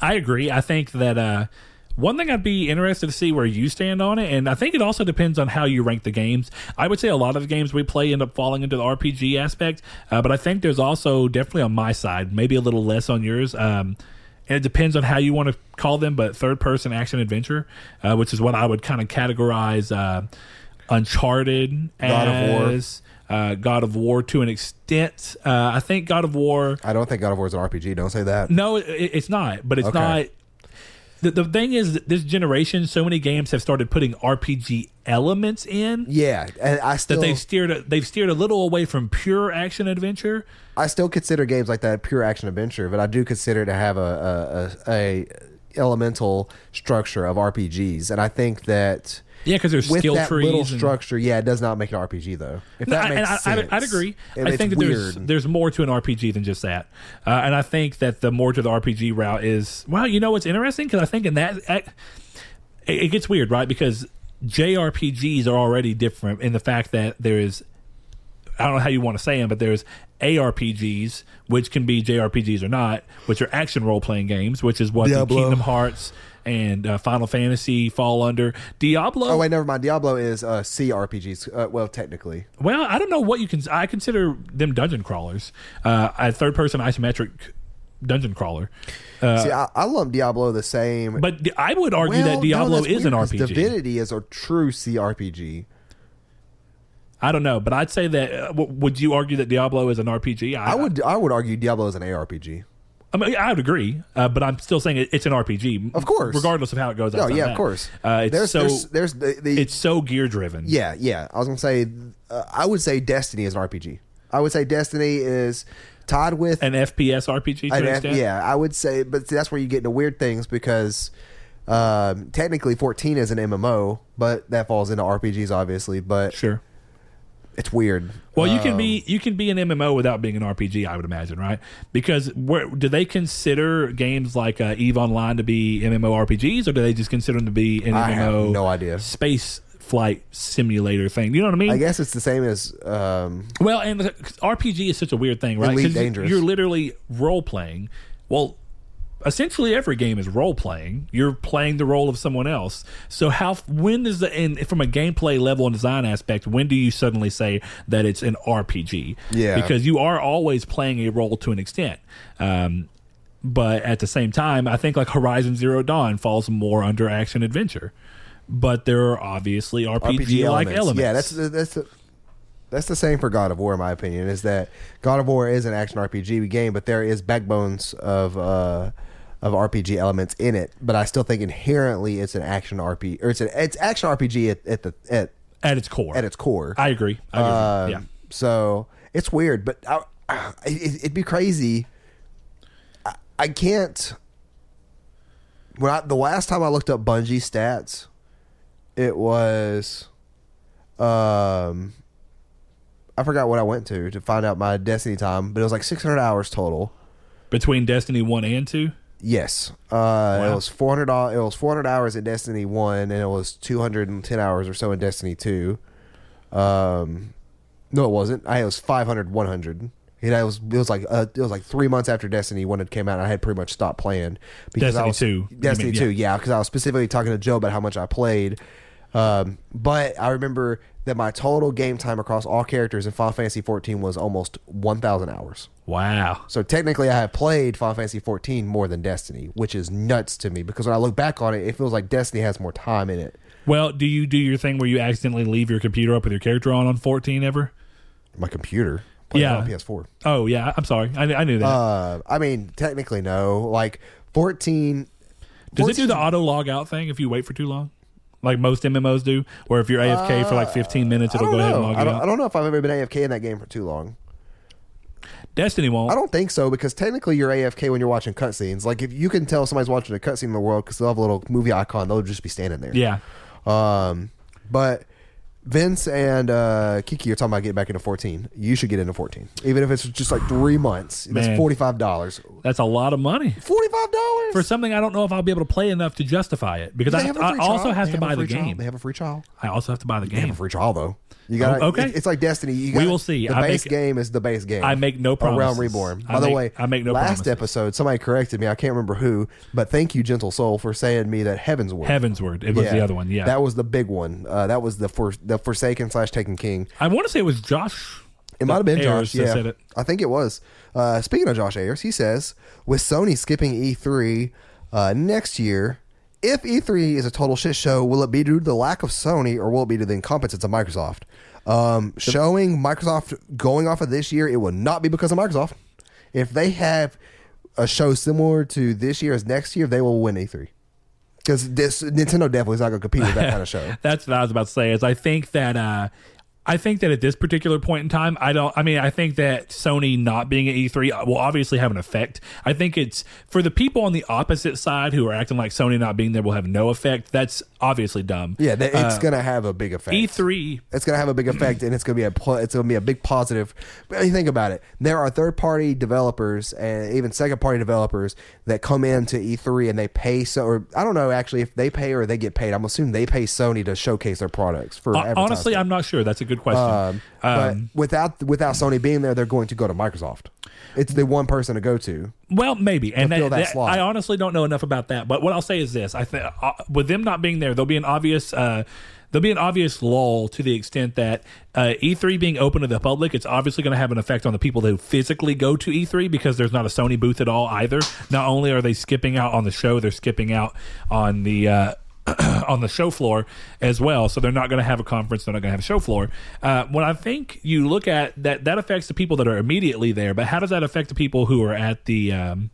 Speaker 1: I agree. I think that uh, one thing I'd be interested to see where you stand on it, and I think it also depends on how you rank the games. I would say a lot of the games we play end up falling into the RPG aspect, uh, but I think there's also definitely on my side, maybe a little less on yours. Um, and it depends on how you want to call them, but third person action adventure, uh, which is what I would kind of categorize uh, Uncharted
Speaker 2: God of War.
Speaker 1: Uh, God of War to an extent. Uh, I think God of War
Speaker 2: I don't think God of War is an RPG. Don't say that.
Speaker 1: no, it, it's not. But it's
Speaker 2: Okay.
Speaker 1: not. The, the thing is, this generation, so many games have started putting RPG elements in
Speaker 2: Yeah, and I
Speaker 1: that they've steered. a- They've steered a little away from pure action adventure.
Speaker 2: I still consider games like that pure action adventure, but I do consider to have a a, a, a elemental structure of RPGs, and I think that
Speaker 1: Yeah, because there's
Speaker 2: with
Speaker 1: skill
Speaker 2: that
Speaker 1: trees.
Speaker 2: little
Speaker 1: and-
Speaker 2: structure, yeah, it does not make an RPG though. If
Speaker 1: No,
Speaker 2: that makes
Speaker 1: and I,
Speaker 2: sense,
Speaker 1: I, I'd agree. I
Speaker 2: it's
Speaker 1: think that there's
Speaker 2: weird.
Speaker 1: there's more to an RPG than just that, uh, and I think that the more to the RPG route is well, you know what's interesting because I think in that I, it, it gets weird, right? Because JRPGs are already different in the fact that there is I don't know how you want to say them, but there's ARPGs, which can be JRPGs or not, which are action role playing games, which is what the Kingdom Hearts and uh, Final Fantasy fall under. Diablo.
Speaker 2: Oh wait, never mind. Diablo is uh, CRPGs. Uh, well, technically,
Speaker 1: Well, I don't know what you can. I consider them dungeon crawlers, uh, a third person isometric dungeon crawler. Uh,
Speaker 2: see, I, I lump Diablo the same.
Speaker 1: but I would argue
Speaker 2: Well,
Speaker 1: that Diablo
Speaker 2: that's
Speaker 1: is an RPG.
Speaker 2: Divinity is a true CRPG.
Speaker 1: I don't know, but I'd say that. Uh, w- would you argue that Diablo is an RPG?
Speaker 2: I would I would argue Diablo is an ARPG.
Speaker 1: I mean, I would agree, uh, but I'm still saying it, it's an RPG,
Speaker 2: Of course.
Speaker 1: regardless of how it goes.
Speaker 2: Oh yeah,
Speaker 1: that.
Speaker 2: of course.
Speaker 1: Uh, it's
Speaker 2: there's,
Speaker 1: so
Speaker 2: there's there's the, the
Speaker 1: it's so gear driven.
Speaker 2: yeah yeah. I was gonna say uh, I would say Destiny is an RPG. I would say Destiny is tied with
Speaker 1: an FPS RPG to
Speaker 2: an
Speaker 1: an
Speaker 2: F- yeah. I would say, but see, that's where you get into weird things because um, technically 14 is an MMO, but that falls into RPGs obviously. But
Speaker 1: sure.
Speaker 2: It's weird.
Speaker 1: Well, you can
Speaker 2: Um,
Speaker 1: be you can be an MMO without being an RPG, I would imagine, right? Because where do they consider games like uh, Eve Online to be MMO RPGs, or do they just consider them to be an
Speaker 2: I have
Speaker 1: MMO
Speaker 2: no idea.
Speaker 1: space flight simulator thing? You know what I mean?
Speaker 2: I guess it's the same as um,
Speaker 1: Well, and the- RPG is such a weird thing, right?
Speaker 2: Elite
Speaker 1: 'Cause
Speaker 2: Dangerous.
Speaker 1: You're literally role playing. Well, essentially every game is role playing. You're playing the role of someone else. So how when does the and from a gameplay level and design aspect, when do you suddenly say that it's an RPG?
Speaker 2: Yeah.
Speaker 1: because you are always playing a role to an extent. Um, but at the same time, I think like Horizon Zero Dawn falls more under action adventure. But there are obviously RPG, like
Speaker 2: elements.
Speaker 1: elements.
Speaker 2: Yeah, that's that's the, that's the same for God of War, in my opinion. Is that God of War is an action RPG game, but there is backbones of uh, of RPG elements in it. But I still think inherently it's an action RPG, or it's an it's action RPG at, at the at
Speaker 1: at its core.
Speaker 2: at its core.
Speaker 1: I agree. I agree.
Speaker 2: Um,
Speaker 1: yeah.
Speaker 2: So it's weird, but I, I- it, it'd be crazy. I, I can't. When I, the last time I looked up Bungie stats, it was, um, I forgot what I went to to find out my Destiny time, but it was like 600 hours total.
Speaker 1: Between Destiny one and two.
Speaker 2: Yes, uh, it was 400. It was 400 hours in Destiny One, and it was 210 hours or so in Destiny Two. Um, no, it wasn't. I it was 500, 100. And I was it was like uh, it was like three months after Destiny One had came out. And I had pretty much stopped playing because I
Speaker 1: Destiny
Speaker 2: was
Speaker 1: 2,
Speaker 2: Destiny
Speaker 1: mean,
Speaker 2: Two, yeah, because I was specifically talking to Joe about how much I played. Um, but I remember that my total game time across all characters in Final Fantasy 14 was almost 1,000 hours.
Speaker 1: Wow.
Speaker 2: So technically, I have played Final Fantasy 14 more than Destiny, which is nuts to me because when I look back on it, it feels like Destiny has more time in it.
Speaker 1: Well, do you do your thing where you accidentally leave your computer up with your character on on 14 ever?
Speaker 2: My computer,
Speaker 1: Yeah.
Speaker 2: on PS4.
Speaker 1: Oh, yeah. I'm sorry. I, I knew that.
Speaker 2: Uh, I mean, technically, no. Like 14.
Speaker 1: Does it do the auto log out thing if you wait for too long? Like most MMOs do? Or if you're AFK for like 15 minutes, it'll go ahead and log
Speaker 2: I
Speaker 1: you
Speaker 2: don't, I don't know if I've ever been AFK in that game for too long.
Speaker 1: Destiny won't.
Speaker 2: I don't think so because technically you're AFK when you're watching cutscenes. Like if you can tell somebody's watching a cutscene in the world because they'll have a little movie icon, they'll just be standing there.
Speaker 1: yeah.
Speaker 2: Um, but Vince and uh, Kiki are talking about getting back into 14. You should get into 14, even if it's just like three months. That's forty five dollars.
Speaker 1: That's a lot of money
Speaker 2: Forty five dollars
Speaker 1: for something I don't know if I'll be able to play enough to justify it because I,
Speaker 2: have
Speaker 1: I also have to buy the
Speaker 2: free trial.
Speaker 1: game.
Speaker 2: They have a free trial.
Speaker 1: I also have to buy the game.
Speaker 2: They have a free trial though. You got
Speaker 1: Oh, okay.
Speaker 2: It's like Destiny. You
Speaker 1: We
Speaker 2: gotta-
Speaker 1: will see.
Speaker 2: The
Speaker 1: I
Speaker 2: base
Speaker 1: make-
Speaker 2: game is the base game.
Speaker 1: I make no
Speaker 2: A
Speaker 1: promises.
Speaker 2: Realm Reborn.
Speaker 1: I
Speaker 2: By the
Speaker 1: make-
Speaker 2: way,
Speaker 1: I make no
Speaker 2: last
Speaker 1: promises.
Speaker 2: episode somebody corrected me. I can't remember who, but thank you, Gentle Soul, for saying me that Heavensward. Heaven's Word.
Speaker 1: It was the other one. Yeah.
Speaker 2: that was the big one. Uh, that was the for, the Forsaken slash Taken King.
Speaker 1: I want to say it was Josh.
Speaker 2: It might have been
Speaker 1: Ayers
Speaker 2: Josh.
Speaker 1: that
Speaker 2: Yeah,
Speaker 1: said it.
Speaker 2: I think it was. Uh, speaking of Josh Ayers, he says with Sony skipping E3 uh, next year, if E3 is a total shit show, will it be due to the lack of Sony or will it be to the incompetence of Microsoft? Um, showing Microsoft going off of this year, it will not be because of Microsoft. If they have a show similar to this year as next year, they will win E3. Because this Nintendo definitely is not going to compete with that kind of show.
Speaker 1: That's what I was about to say. Is I think that uh, I think that at this particular point in time, I don't. I mean, I think that Sony not being at E3 will obviously have an effect. I think it's for the people on the opposite side who are acting like Sony not being there will have no effect. That's obviously dumb.
Speaker 2: Yeah, that- it's
Speaker 1: Uh,
Speaker 2: going to have a big effect.
Speaker 1: E3
Speaker 2: It's going to have a big effect, and it's going to be a pl- it's to be a big positive. But you think about it, there are third party developers and even second party developers that come into E3 and they pay so, or I don't know actually if they pay or they get paid. I'm assuming they pay Sony to showcase their products for. Advertising.
Speaker 1: Honestly, I'm not sure. That's a good question.
Speaker 2: Um, but
Speaker 1: Um,
Speaker 2: without without Sony being there, they're going to go to Microsoft. It's the one person to go to.
Speaker 1: well, maybe, and
Speaker 2: fill that
Speaker 1: that-
Speaker 2: slot.
Speaker 1: I honestly don't know enough about that. But what I'll say is this: I think uh, with them not being there, there'll be an obvious. Uh, There'll be an obvious lull to the extent that uh, E3 being open to the public, it's obviously going to have an effect on the people who physically go to E3 because there's not a Sony booth at all either. Not only are they skipping out on the show, they're skipping out on the uh, on the show floor as well. So they're not going to have a conference. They're not going to have a show floor. Uh, when I think you look at that, that affects the people that are immediately there. But how does that affect the people who are at the um,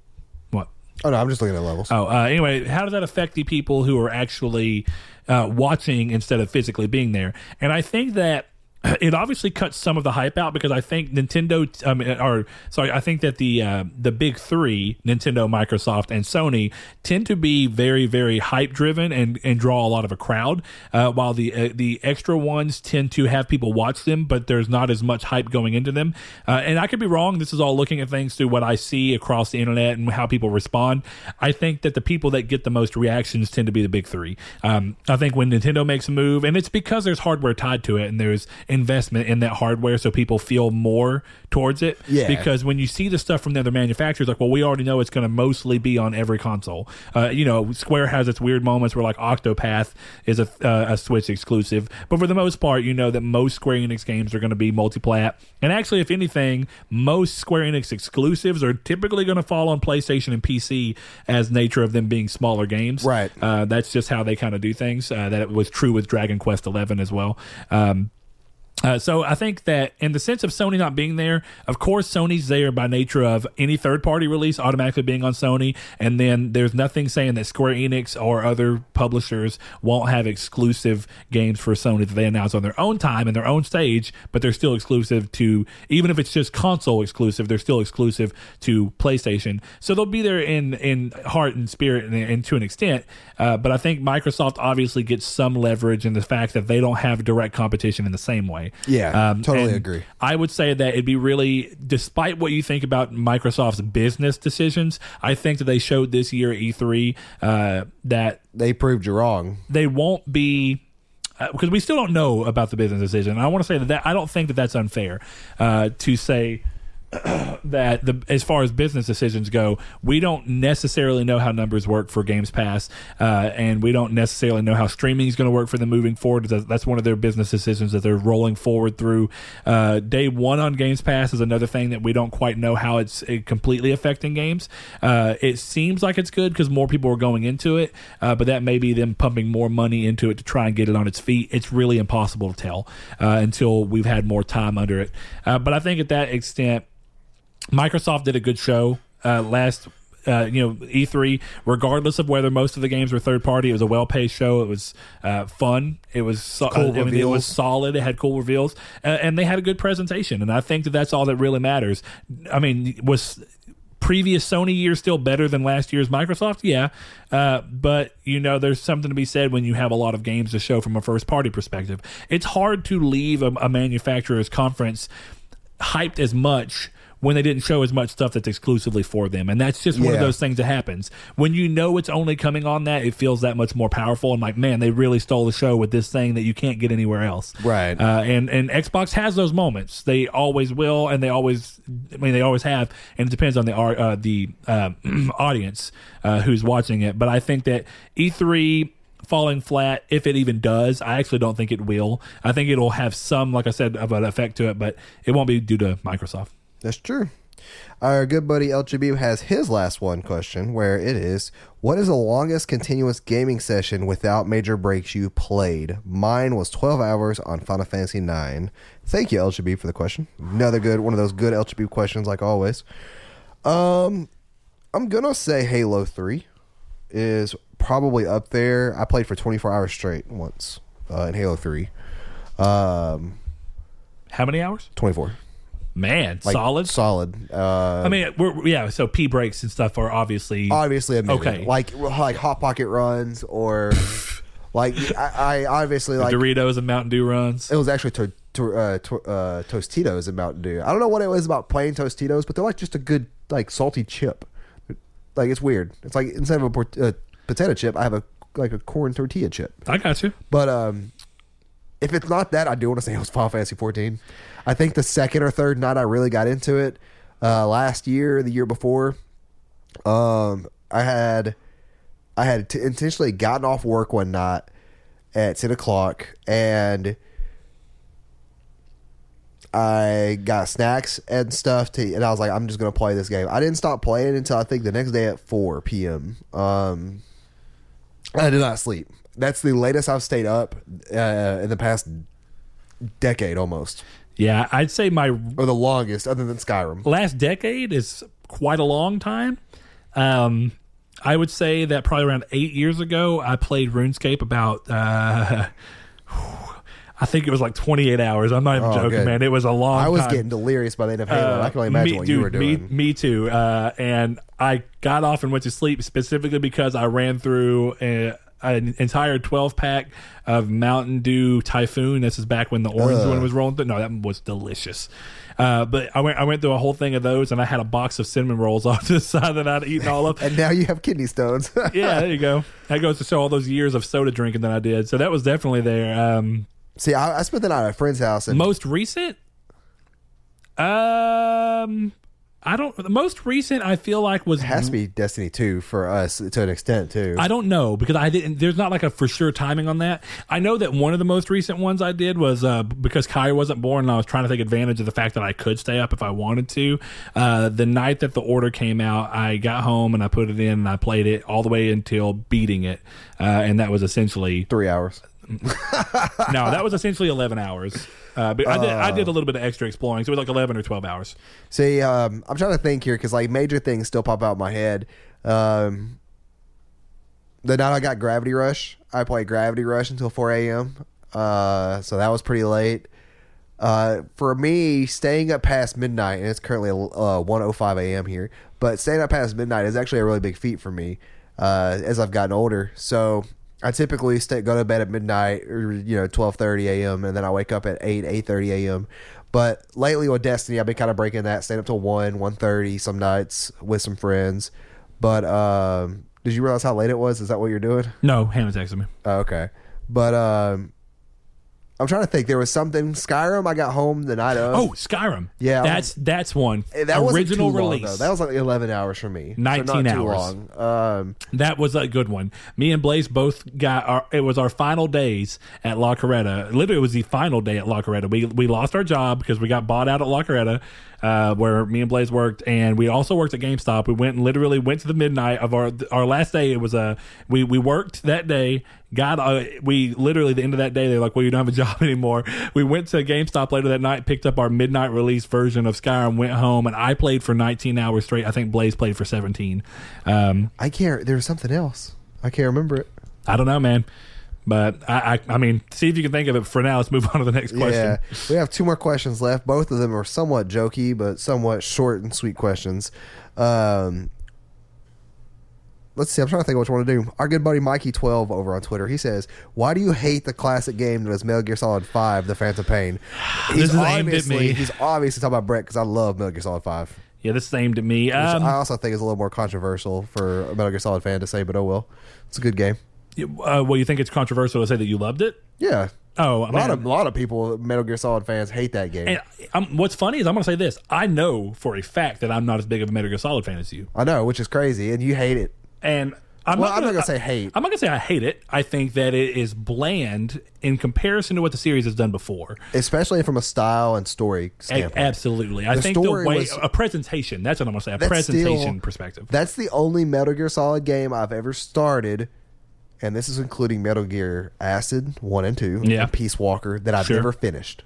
Speaker 1: what?
Speaker 2: Oh no, I'm just looking at levels.
Speaker 1: Oh, uh, anyway, how does that affect the people who are actually uh, watching instead of physically being there? And I think that it obviously cuts some of the hype out because I think Nintendo, um, or sorry, I think that the uh, the big three, Nintendo, Microsoft, and Sony, tend to be very, very hype driven and, and draw a lot of a crowd. Uh, while the uh, the extra ones tend to have people watch them, but there's not as much hype going into them. Uh, and I could be wrong. This is all looking at things through what I see across the internet and how people respond. I think that the people that get the most reactions tend to be the big three. Um, I think when Nintendo makes a move, and it's because there's hardware tied to it, and there's investment in that hardware, so people feel more towards it.
Speaker 2: Yeah.
Speaker 1: Because when you see the stuff from the other manufacturers, like, well, we already know it's going to mostly be on every console. Uh, you know, Square has its weird moments where like Octopath is a uh, a Switch exclusive, but for the most part, you know that most Square Enix games are going to be multi-plat. And actually, if anything, most Square Enix exclusives are typically going to fall on PlayStation and PC as nature of them being smaller games.
Speaker 2: Right.
Speaker 1: Uh, that's just how they kind of do things. Uh, that was true with Dragon Quest Eleven as well. Um, uh, so I think that in the sense of Sony not being there, of course Sony's there by nature of any third party release automatically being on Sony, and then there's nothing saying that Square Enix or other publishers won't have exclusive games for Sony that they announce on their own time and their own stage, but they're still exclusive to even if it's just console exclusive, they're still exclusive to PlayStation. So they'll be there in in heart and spirit and, and to an extent. Uh, but I think Microsoft obviously gets some leverage in the fact that they don't have direct competition in the same way.
Speaker 2: Yeah, totally agree.
Speaker 1: I would say that it'd be really, despite what you think about Microsoft's business decisions, I think that they showed this year at E3 uh, that
Speaker 2: They proved you wrong.
Speaker 1: they won't be because we still don't know about the business decision. And I want to say that, that I don't think that that's unfair uh, to say that the as far as business decisions go, we don't necessarily know how numbers work for Games Pass, uh, and we don't necessarily know how streaming is going to work for them moving forward. That's- one of their business decisions that they're rolling forward through. Uh, day one on Games Pass is another thing that we don't quite know how it's uh, completely affecting games. Uh, it seems like it's good because more people are going into it, uh, but that may be them pumping more money into it to try and get it on its feet. It's really impossible to tell uh, until we've had more time under it. But I think at that extent. Microsoft did a good show uh, last. Uh, you know, E3, regardless of whether most of the games were third party, it was a well paced show. It was uh, fun. It was so,
Speaker 2: Cool
Speaker 1: I mean, it was solid. It had cool reveals, uh, and they had a good presentation. And I think that that's all that really matters. I mean, was previous Sony year still better than last year's Microsoft? Yeah. Uh, but, you know, there's something to be said when you have a lot of games to show from a first party perspective. It's hard to leave a, a manufacturer's conference hyped as much when they didn't show as much stuff that's exclusively for them. And that's just one of those things that happens. When you know it's only coming on that, it feels that much more powerful. And like, man, they really stole the show with this thing that you can't get anywhere else.
Speaker 2: Right.
Speaker 1: Uh, and and Xbox has those moments. They always will, and they always, I mean, they always have. And it depends on the uh, the uh, audience uh, who's watching it. But I think that E3 falling flat, if it even does, I actually don't think it will. I think it'll have some, like I said, of an effect to it, but it won't be due to Microsoft.
Speaker 2: That's true. Our good buddy LGB has his last one question, where it is What is the longest continuous gaming session without major breaks you played? Mine was 12 hours on Final Fantasy IX. Thank you, LGB, for the question. Another good, one of those good LGB questions, like always. Um, I'm going to say Halo 3 is probably up there. I played for 24 hours straight once uh, in Halo 3. Um,
Speaker 1: How many hours?
Speaker 2: 24.
Speaker 1: Man,
Speaker 2: Like,
Speaker 1: solid.
Speaker 2: Solid. Uh,
Speaker 1: I mean, we're yeah. So P breaks and stuff are obviously
Speaker 2: obviously a minute.
Speaker 1: Okay.
Speaker 2: like like hot pocket runs or like I, I obviously like
Speaker 1: Doritos and Mountain Dew runs.
Speaker 2: it was actually to, to, uh, to, uh, Tostitos and Mountain Dew. I don't know what it was about plain Tostitos, but they're like just a good like salty chip. Like it's weird. It's like instead of a port- uh, potato chip, I have a like a corn tortilla chip.
Speaker 1: I got you.
Speaker 2: But um, if it's not that, I do want to say it was Final Fantasy 14. I think the second or third night I really got into it uh, last year, the year before. Um, I had I had t- intentionally gotten off work one night at ten o'clock, and I got snacks and stuff to, and I was like, I'm just gonna play this game. I didn't stop playing until I think the next day at four p.m. Um, I did not sleep. That's the latest I've stayed up uh, in the past decade, almost,
Speaker 1: Yeah, I'd say my
Speaker 2: or the longest, other than Skyrim.
Speaker 1: last decade is quite a long time. Um, I would say that probably around eight years ago, I played RuneScape about. Uh, I think it was like 28 hours. I'm not even
Speaker 2: Oh,
Speaker 1: joking,
Speaker 2: good.
Speaker 1: man. It was a long.
Speaker 2: I was
Speaker 1: time.
Speaker 2: getting delirious by the end of Halo.
Speaker 1: Uh,
Speaker 2: I can only imagine
Speaker 1: me,
Speaker 2: what
Speaker 1: dude,
Speaker 2: you were doing.
Speaker 1: Me, me too. Uh, and I got off and went to sleep specifically because I ran through a, an entire 12 pack of Mountain Dew Typhoon. This is back when the orange
Speaker 2: Ugh.
Speaker 1: one was rolling through. No, that was delicious. Uh, but I went, I went through a whole thing of those, and I had a box of cinnamon rolls off to the side that I'd eaten all of.
Speaker 2: and now you have kidney stones.
Speaker 1: yeah, there you go. That goes to show all those years of soda drinking that I did. So that was definitely there. Um,
Speaker 2: See, I, I spent the night at a friend's house, and
Speaker 1: most recent um i don't the most recent i feel like was
Speaker 2: it has to be Destiny 2 for us to an extent, too.
Speaker 1: i don't know because i didn't there's not like a for sure timing on that i know that one of the most recent ones i did was uh because kai wasn't born and i was trying to take advantage of the fact that i could stay up if i wanted to uh the night that the order came out i got home and i put it in and i played it all the way until beating it uh and that was essentially
Speaker 2: Three hours.
Speaker 1: no that was essentially 11 hours uh, but I did, I did a little bit of extra exploring, so it was like eleven or twelve hours.
Speaker 2: See, um, I'm trying to think here because like major things still pop out in my head. Um, the night I got Gravity Rush, I played Gravity Rush until 4 a.m. Uh, so that was pretty late. Uh, for me, staying up past midnight, and it's currently uh, 1:05 a.m. here, but staying up past midnight is actually a really big feat for me uh, as I've gotten older. So I typically stay, go to bed at midnight, or you know, 12:30 a.m., and then I wake up at 8 8:30 a.m. But lately with Destiny, I've been kind of breaking that, staying up till 1 1:30 some nights with some friends. But um, did you realize how late it was? Is that what you're doing?
Speaker 1: No, Hannah texted me.
Speaker 2: Oh, okay. But um, I'm trying to think. There was something Skyrim. I got home the night of.
Speaker 1: Oh, Skyrim.
Speaker 2: Yeah.
Speaker 1: that's that's one
Speaker 2: Eh, that
Speaker 1: original
Speaker 2: long,
Speaker 1: release.
Speaker 2: though. That was like 11 hours for me. So
Speaker 1: 19
Speaker 2: not too
Speaker 1: hours.
Speaker 2: long. Um,
Speaker 1: That was a good one. Me and Blaze both got our. It was our final days at La Coretta. Literally, it was the final day at La Coretta. We we lost our job because we got bought out at La Coretta, uh, where me and Blaze worked, and we also worked at GameStop. We went and literally went to the midnight of our our last day. It was a we we worked that day. Got uh, we literally the end of that day they're like, well, you don't have a job anymore. We went to GameStop later that night, picked up our midnight release version of Skyrim, went home, and I played for 19 hours straight. I think Blaze played for 17. Um,
Speaker 2: I can't. There was something else. I can't remember it.
Speaker 1: I don't know, man. But I, I, I mean, see if you can think of it. For now, let's move on to the next question.
Speaker 2: Yeah, we have two more questions left. Both of them are somewhat jokey, but somewhat short and sweet questions. Um, let's see. I'm trying to think of which want to do. Our good buddy Mikey12 over on Twitter. He says, "Why do you hate the classic game that is Metal Gear Solid 5: The Phantom Pain?"
Speaker 1: This is aimed at
Speaker 2: obviously
Speaker 1: me.
Speaker 2: he's obviously talking about Brett because I love Metal Gear Solid 5.
Speaker 1: Yeah, this is aimed at me. Um,
Speaker 2: I also think is a little more controversial for a Metal Gear Solid fan to say, but oh well. It's a good game.
Speaker 1: Uh, well, you think it's controversial to say that you loved it?
Speaker 2: Yeah.
Speaker 1: Oh, I
Speaker 2: A lot of a lot of people, Metal Gear Solid fans, hate that game.
Speaker 1: And um, what's funny is I'm going to say this. I know for a fact that I'm not as big of a Metal Gear Solid fan as you.
Speaker 2: I know, which is crazy, and you hate it.
Speaker 1: And I'm
Speaker 2: Well,
Speaker 1: not
Speaker 2: not gonna say hate.
Speaker 1: I'm not going to say I hate it. I think that it is bland in comparison to what the series has done before.
Speaker 2: especially from a style and story
Speaker 1: A-
Speaker 2: standpoint.
Speaker 1: absolutely. I
Speaker 2: The
Speaker 1: think the way
Speaker 2: was-
Speaker 1: a presentation, that's what I'm going to say, a presentation
Speaker 2: still-
Speaker 1: perspective.
Speaker 2: That's the only Metal Gear Solid game I've ever started, and this is including Metal Gear Acid one and two,
Speaker 1: Yeah.
Speaker 2: and Peace Walker that I've
Speaker 1: Sure.
Speaker 2: never finished.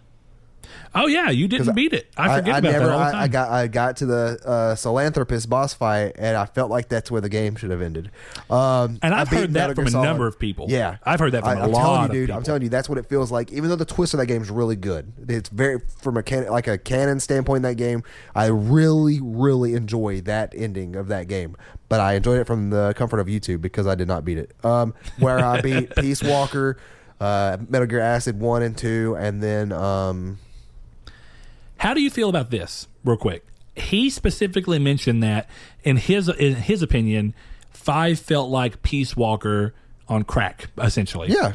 Speaker 1: Oh yeah, you didn't beat it. I forget about
Speaker 2: never,
Speaker 1: that all the
Speaker 2: I,
Speaker 1: time.
Speaker 2: I got I got to the uh, Philanthropist boss fight, and I felt like that's where the game should have ended. Um,
Speaker 1: And
Speaker 2: I
Speaker 1: I've heard that
Speaker 2: Metal
Speaker 1: from
Speaker 2: Gear
Speaker 1: a
Speaker 2: Solid.
Speaker 1: number of people.
Speaker 2: Yeah,
Speaker 1: I've heard that from
Speaker 2: I,
Speaker 1: a
Speaker 2: I'm
Speaker 1: lot
Speaker 2: telling you,
Speaker 1: of
Speaker 2: dude.
Speaker 1: people.
Speaker 2: I'm telling you, that's what it feels like. Even though the twist of that game is really good, it's very from a can, like a canon standpoint. in That game, I really, really enjoy that ending of that game. But I enjoyed it from the comfort of YouTube because I did not beat it. Um, where I beat Peace Walker, uh, Metal Gear Acid one and two, and then um,
Speaker 1: How do you feel about this, real quick? He specifically mentioned that in his in his opinion, five felt like Peace Walker on crack, essentially.
Speaker 2: yeah,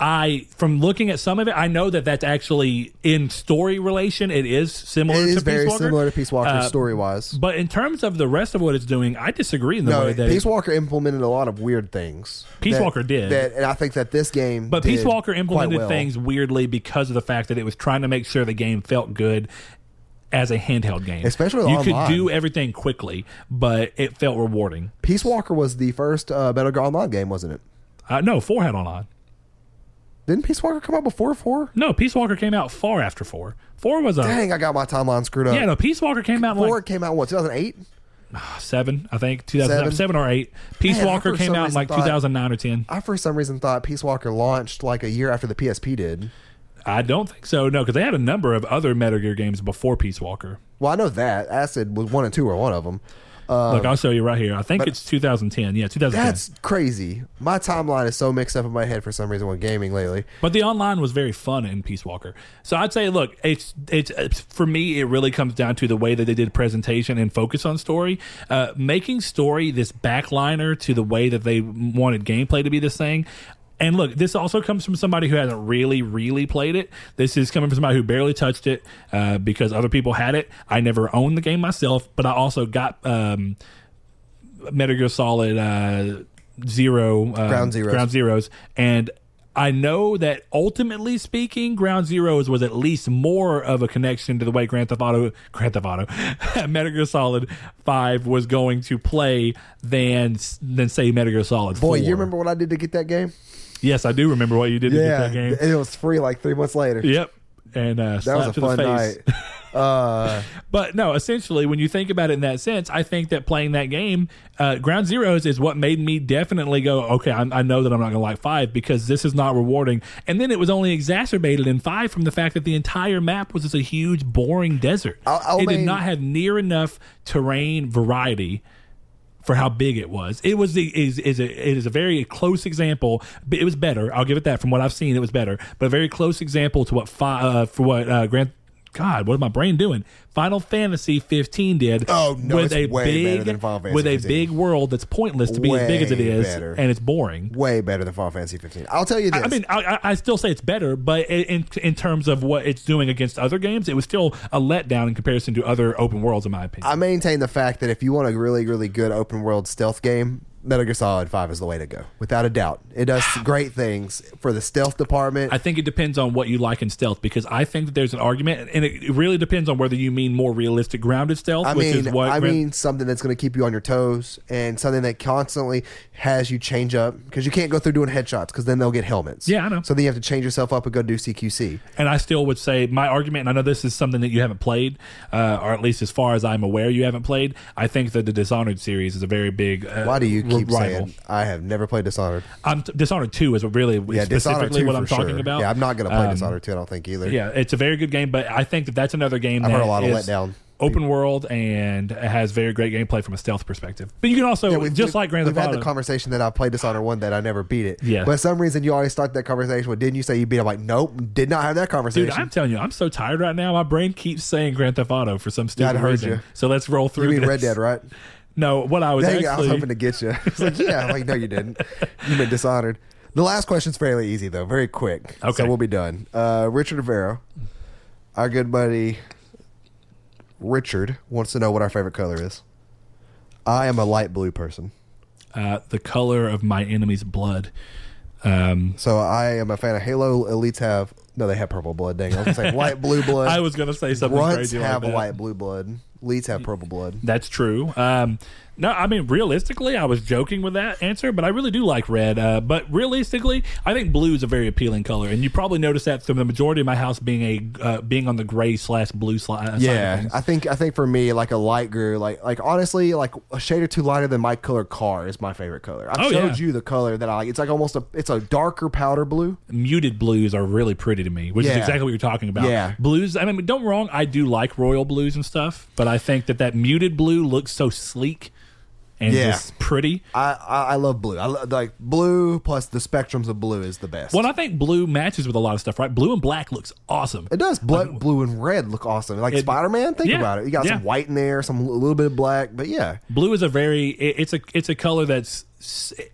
Speaker 1: I from looking at some of it, I know that that's actually in story relation. It is similar
Speaker 2: it
Speaker 1: to
Speaker 2: is very
Speaker 1: Peace Walker.
Speaker 2: similar to Peace Walker
Speaker 1: Uh,
Speaker 2: story wise.
Speaker 1: But in terms of the rest of what it's doing, I disagree in the
Speaker 2: No,
Speaker 1: way that
Speaker 2: Peace
Speaker 1: it,
Speaker 2: Walker implemented a lot of weird things.
Speaker 1: Peace
Speaker 2: that-
Speaker 1: Walker did.
Speaker 2: that, and I think that this game.
Speaker 1: But Peace Walker implemented
Speaker 2: well.
Speaker 1: things weirdly because of the fact that it was trying to make sure the game felt good as a handheld game.
Speaker 2: Especially
Speaker 1: you
Speaker 2: online.
Speaker 1: could do everything quickly, but it felt rewarding.
Speaker 2: Peace Walker was the first uh, Gear Online game, wasn't it?
Speaker 1: Uh, no, four had online.
Speaker 2: Didn't Peace Walker come out before four?
Speaker 1: No, Peace Walker came out far after four. Four was a
Speaker 2: Dang, I got my timeline screwed up.
Speaker 1: yeah. No, Peace Walker came out
Speaker 2: four
Speaker 1: like
Speaker 2: came out what 2008?
Speaker 1: Ah, seven, I think, two thousand
Speaker 2: Seven?
Speaker 1: seven or eight. Peace
Speaker 2: Man, I
Speaker 1: Walker
Speaker 2: for
Speaker 1: came
Speaker 2: some
Speaker 1: out in
Speaker 2: reason
Speaker 1: like
Speaker 2: thought-
Speaker 1: two thousand nine or ten.
Speaker 2: I for some reason thought Peace Walker launched like a year after the PSP did.
Speaker 1: I don't think so. No, because they had a number of other Metal Gear games before Peace Walker.
Speaker 2: Well, I know that Acid was one and two or one of them. Uh,
Speaker 1: Look, I'll show you right here. I think it's 2010. Yeah, 2010.
Speaker 2: that's crazy. My timeline is so mixed up in my head for some reason with gaming lately.
Speaker 1: But the online was very fun in Peace Walker. So I'd say, look, it's, it's it's for me. It really comes down to the way that they did presentation and focus on story, uh, making story this backliner to the way that they wanted gameplay to be this thing. And look, this also comes from somebody who hasn't really, really played it. This is coming from somebody who barely touched it uh, because other people had it. I never owned the game myself, but I also got um, Metal Gear Solid uh, Zero, uh,
Speaker 2: Ground Zeroes.
Speaker 1: Ground Zeroes, and I know that ultimately speaking, Ground Zeroes was at least more of a connection to the way Grand Theft Auto, Grand Theft Auto, Metal Gear Solid Five was going to play than than say Metal Gear Solid.
Speaker 2: Boy,
Speaker 1: 4.
Speaker 2: you remember what I did to get that game?
Speaker 1: Yes, I do remember what you did to get that game.
Speaker 2: and it was free like three months later.
Speaker 1: Yep, and uh,
Speaker 2: That was a fun night. Uh,
Speaker 1: But no, essentially, when you think about it in that sense, I think that playing that game, uh, Ground Zeroes, is what made me definitely go, okay, I, I know that I'm not going to like five because this is not rewarding. And then it was only exacerbated in five from the fact that the entire map was just a huge, boring desert.
Speaker 2: I'll- I'll
Speaker 1: it did not have near enough terrain variety for how big it was. It was the is is a it is a very close example. It was better. I'll give it that. From what I've seen, it was better, but a very close example to what fi, uh, for what uh, Grand. God, what is my brain doing? Final Fantasy 15 did.
Speaker 2: Oh, no,
Speaker 1: with
Speaker 2: it's
Speaker 1: a
Speaker 2: way
Speaker 1: big
Speaker 2: better than Final Fantasy
Speaker 1: with a
Speaker 2: 15.
Speaker 1: big world that's pointless to be as big as it is,
Speaker 2: better.
Speaker 1: and it's boring.
Speaker 2: way better than Final Fantasy 15. I'll tell you this.
Speaker 1: I I mean, I, I- I still say it's better, but in in terms of what it's doing against other games, it was still a letdown in comparison to other open worlds, in my opinion.
Speaker 2: I maintain the fact that if you want a really, really good open world stealth game, Metal Gear Solid 5 is the way to go, without a doubt. It does great things for the stealth department.
Speaker 1: I think it depends on what you like in stealth because I think that there's an argument, and it, really depends on whether you mean more realistic, grounded stealth,
Speaker 2: I
Speaker 1: which
Speaker 2: mean,
Speaker 1: is what
Speaker 2: I mean something that's going to keep you on your toes and something that constantly has you change up because you can't go through doing headshots because then they'll get helmets.
Speaker 1: Yeah, I know.
Speaker 2: So then you have to change yourself up and go do CQC.
Speaker 1: And I still would say my argument, and I know this is something that you haven't played, uh, or at least as far as I'm aware, you haven't played. I think that the Dishonored series is a very big. Uh,
Speaker 2: Why do you keep keep
Speaker 1: rival.
Speaker 2: saying I have never played Dishonored.
Speaker 1: I'm Dishonored Two is really
Speaker 2: Yeah,
Speaker 1: specifically what I'm
Speaker 2: for
Speaker 1: talking
Speaker 2: sure.
Speaker 1: about.
Speaker 2: Yeah, I'm not going to play
Speaker 1: Um,
Speaker 2: Dishonored 2, I don't think either.
Speaker 1: Yeah, it's a very good game, but I think that that's another game
Speaker 2: I've
Speaker 1: that
Speaker 2: heard a lot of letdown.
Speaker 1: open world and has very great gameplay from a stealth perspective. But you can also
Speaker 2: Yeah,
Speaker 1: just like Grand Theft Auto.
Speaker 2: we've had the conversation that I played Dishonored 1 that I never beat it.
Speaker 1: Yeah.
Speaker 2: But for some reason, you always start that conversation with, didn't you say you beat it? I'm like, nope, did not have that conversation.
Speaker 1: Dude, I'm telling you, I'm so tired right now. My brain keeps saying Grand Theft Auto for some stupid
Speaker 2: I heard
Speaker 1: reason.
Speaker 2: you.
Speaker 1: So let's roll through.
Speaker 2: you mean
Speaker 1: this.
Speaker 2: Red Dead, right?
Speaker 1: No, what I was
Speaker 2: Dang,
Speaker 1: actually
Speaker 2: I was hoping to get you. It's like, yeah. I'm like, no, you didn't. You've been Dishonored. The last question's fairly easy, though. Very quick.
Speaker 1: Okay.
Speaker 2: So we'll be done. Uh, Richard Avero, our good buddy Richard, wants to know what our favorite color is. I am a light blue person.
Speaker 1: uh, the color of my enemy's blood. Um,
Speaker 2: So I am a fan of Halo. Elites have, no, they have purple blood. Dang, I was going to say light blue blood.
Speaker 1: I was gonna say something
Speaker 2: Grunts
Speaker 1: crazy
Speaker 2: have
Speaker 1: like that.
Speaker 2: light blue blood. Elites have purple blood.
Speaker 1: That's true. Um, no, I mean realistically, I was joking with that answer, but I really do like red. Uh, but realistically, I think blue is a very appealing color, and you probably noticed that from the majority of my house being a uh, being on the gray slash blue sli- uh.
Speaker 2: Yeah. I think I think for me, like a light green, like like honestly, like a shade or two lighter than my color car is my favorite color. I
Speaker 1: Oh,
Speaker 2: showed
Speaker 1: yeah.
Speaker 2: you the color that I like. It's like almost a it's a darker powder blue.
Speaker 1: muted blues are really pretty to me, which is exactly what you're talking about.
Speaker 2: Yeah.
Speaker 1: blues. I mean, don't wrong, I do like royal blues and stuff, but I think that that muted blue looks so sleek and
Speaker 2: Yeah.
Speaker 1: just pretty.
Speaker 2: I I, I love blue. I lo- like blue plus the spectrums of blue is the best.
Speaker 1: Well, I think blue matches with a lot of stuff, right? Blue and black looks awesome.
Speaker 2: it does. Blue, blue and red look awesome. Like Spider Man. Think
Speaker 1: yeah,
Speaker 2: about it. You got
Speaker 1: yeah.
Speaker 2: some white in there, some a little bit of black, but yeah,
Speaker 1: Blue is a very it- it's a it's a color that's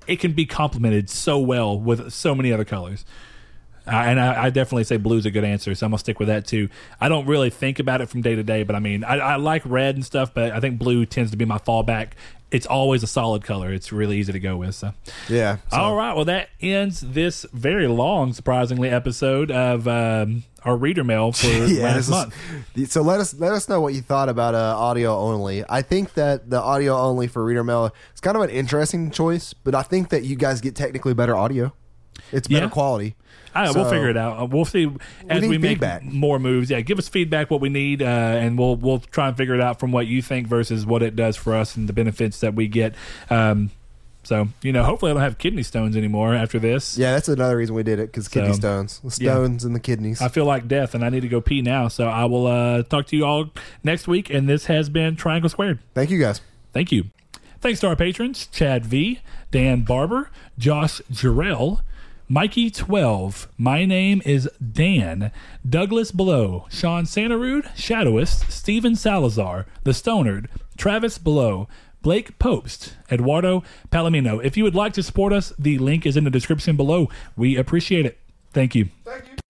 Speaker 1: it can be complemented so well with so many other colors. And I, I definitely say blue's a good answer, so I'm gonna stick with that too. I don't really think about it from day to day, but I mean, I, I like red and stuff, but I think blue tends to be my fallback. It's always a solid color. It's really easy to go with. So,
Speaker 2: yeah. So,
Speaker 1: all right, well, that ends this very long, surprisingly, episode of um, our reader mail for
Speaker 2: yeah,
Speaker 1: last
Speaker 2: this is-
Speaker 1: month.
Speaker 2: so let us let us know what you thought about uh, audio only. I think that the audio only for reader mail is kind of an interesting choice, but I think that you guys get technically better audio. It's better
Speaker 1: Yeah.
Speaker 2: quality.
Speaker 1: I, we'll figure it out. Uh, We'll see as we,
Speaker 2: need
Speaker 1: make
Speaker 2: feedback.
Speaker 1: more moves. Yeah, give us feedback what we need, uh, and we'll we'll try and figure it out from what you think versus what it does for us and the benefits that we get. Um, so you know, hopefully, I don't have kidney stones anymore after this.
Speaker 2: Yeah, that's another reason we did it because kidney
Speaker 1: So,
Speaker 2: stones, the
Speaker 1: yeah.
Speaker 2: stones in the kidneys.
Speaker 1: I feel like death, and I need to go pee now. So I will uh, talk to you all next week. And this has been Triangle Squared.
Speaker 2: Thank you guys.
Speaker 1: Thank you. Thanks to our patrons Chad V, Dan Barber, Josh Jarrell, Mikey 12, my name is Dan, Douglas Blow, Sean Santarud, Shadowist, Steven Salazar, The Stonard, Travis Blow, Blake Post, Eduardo Palomino. If you would like to support us, the link is in the description below. We appreciate it. Thank you.
Speaker 2: Thank you.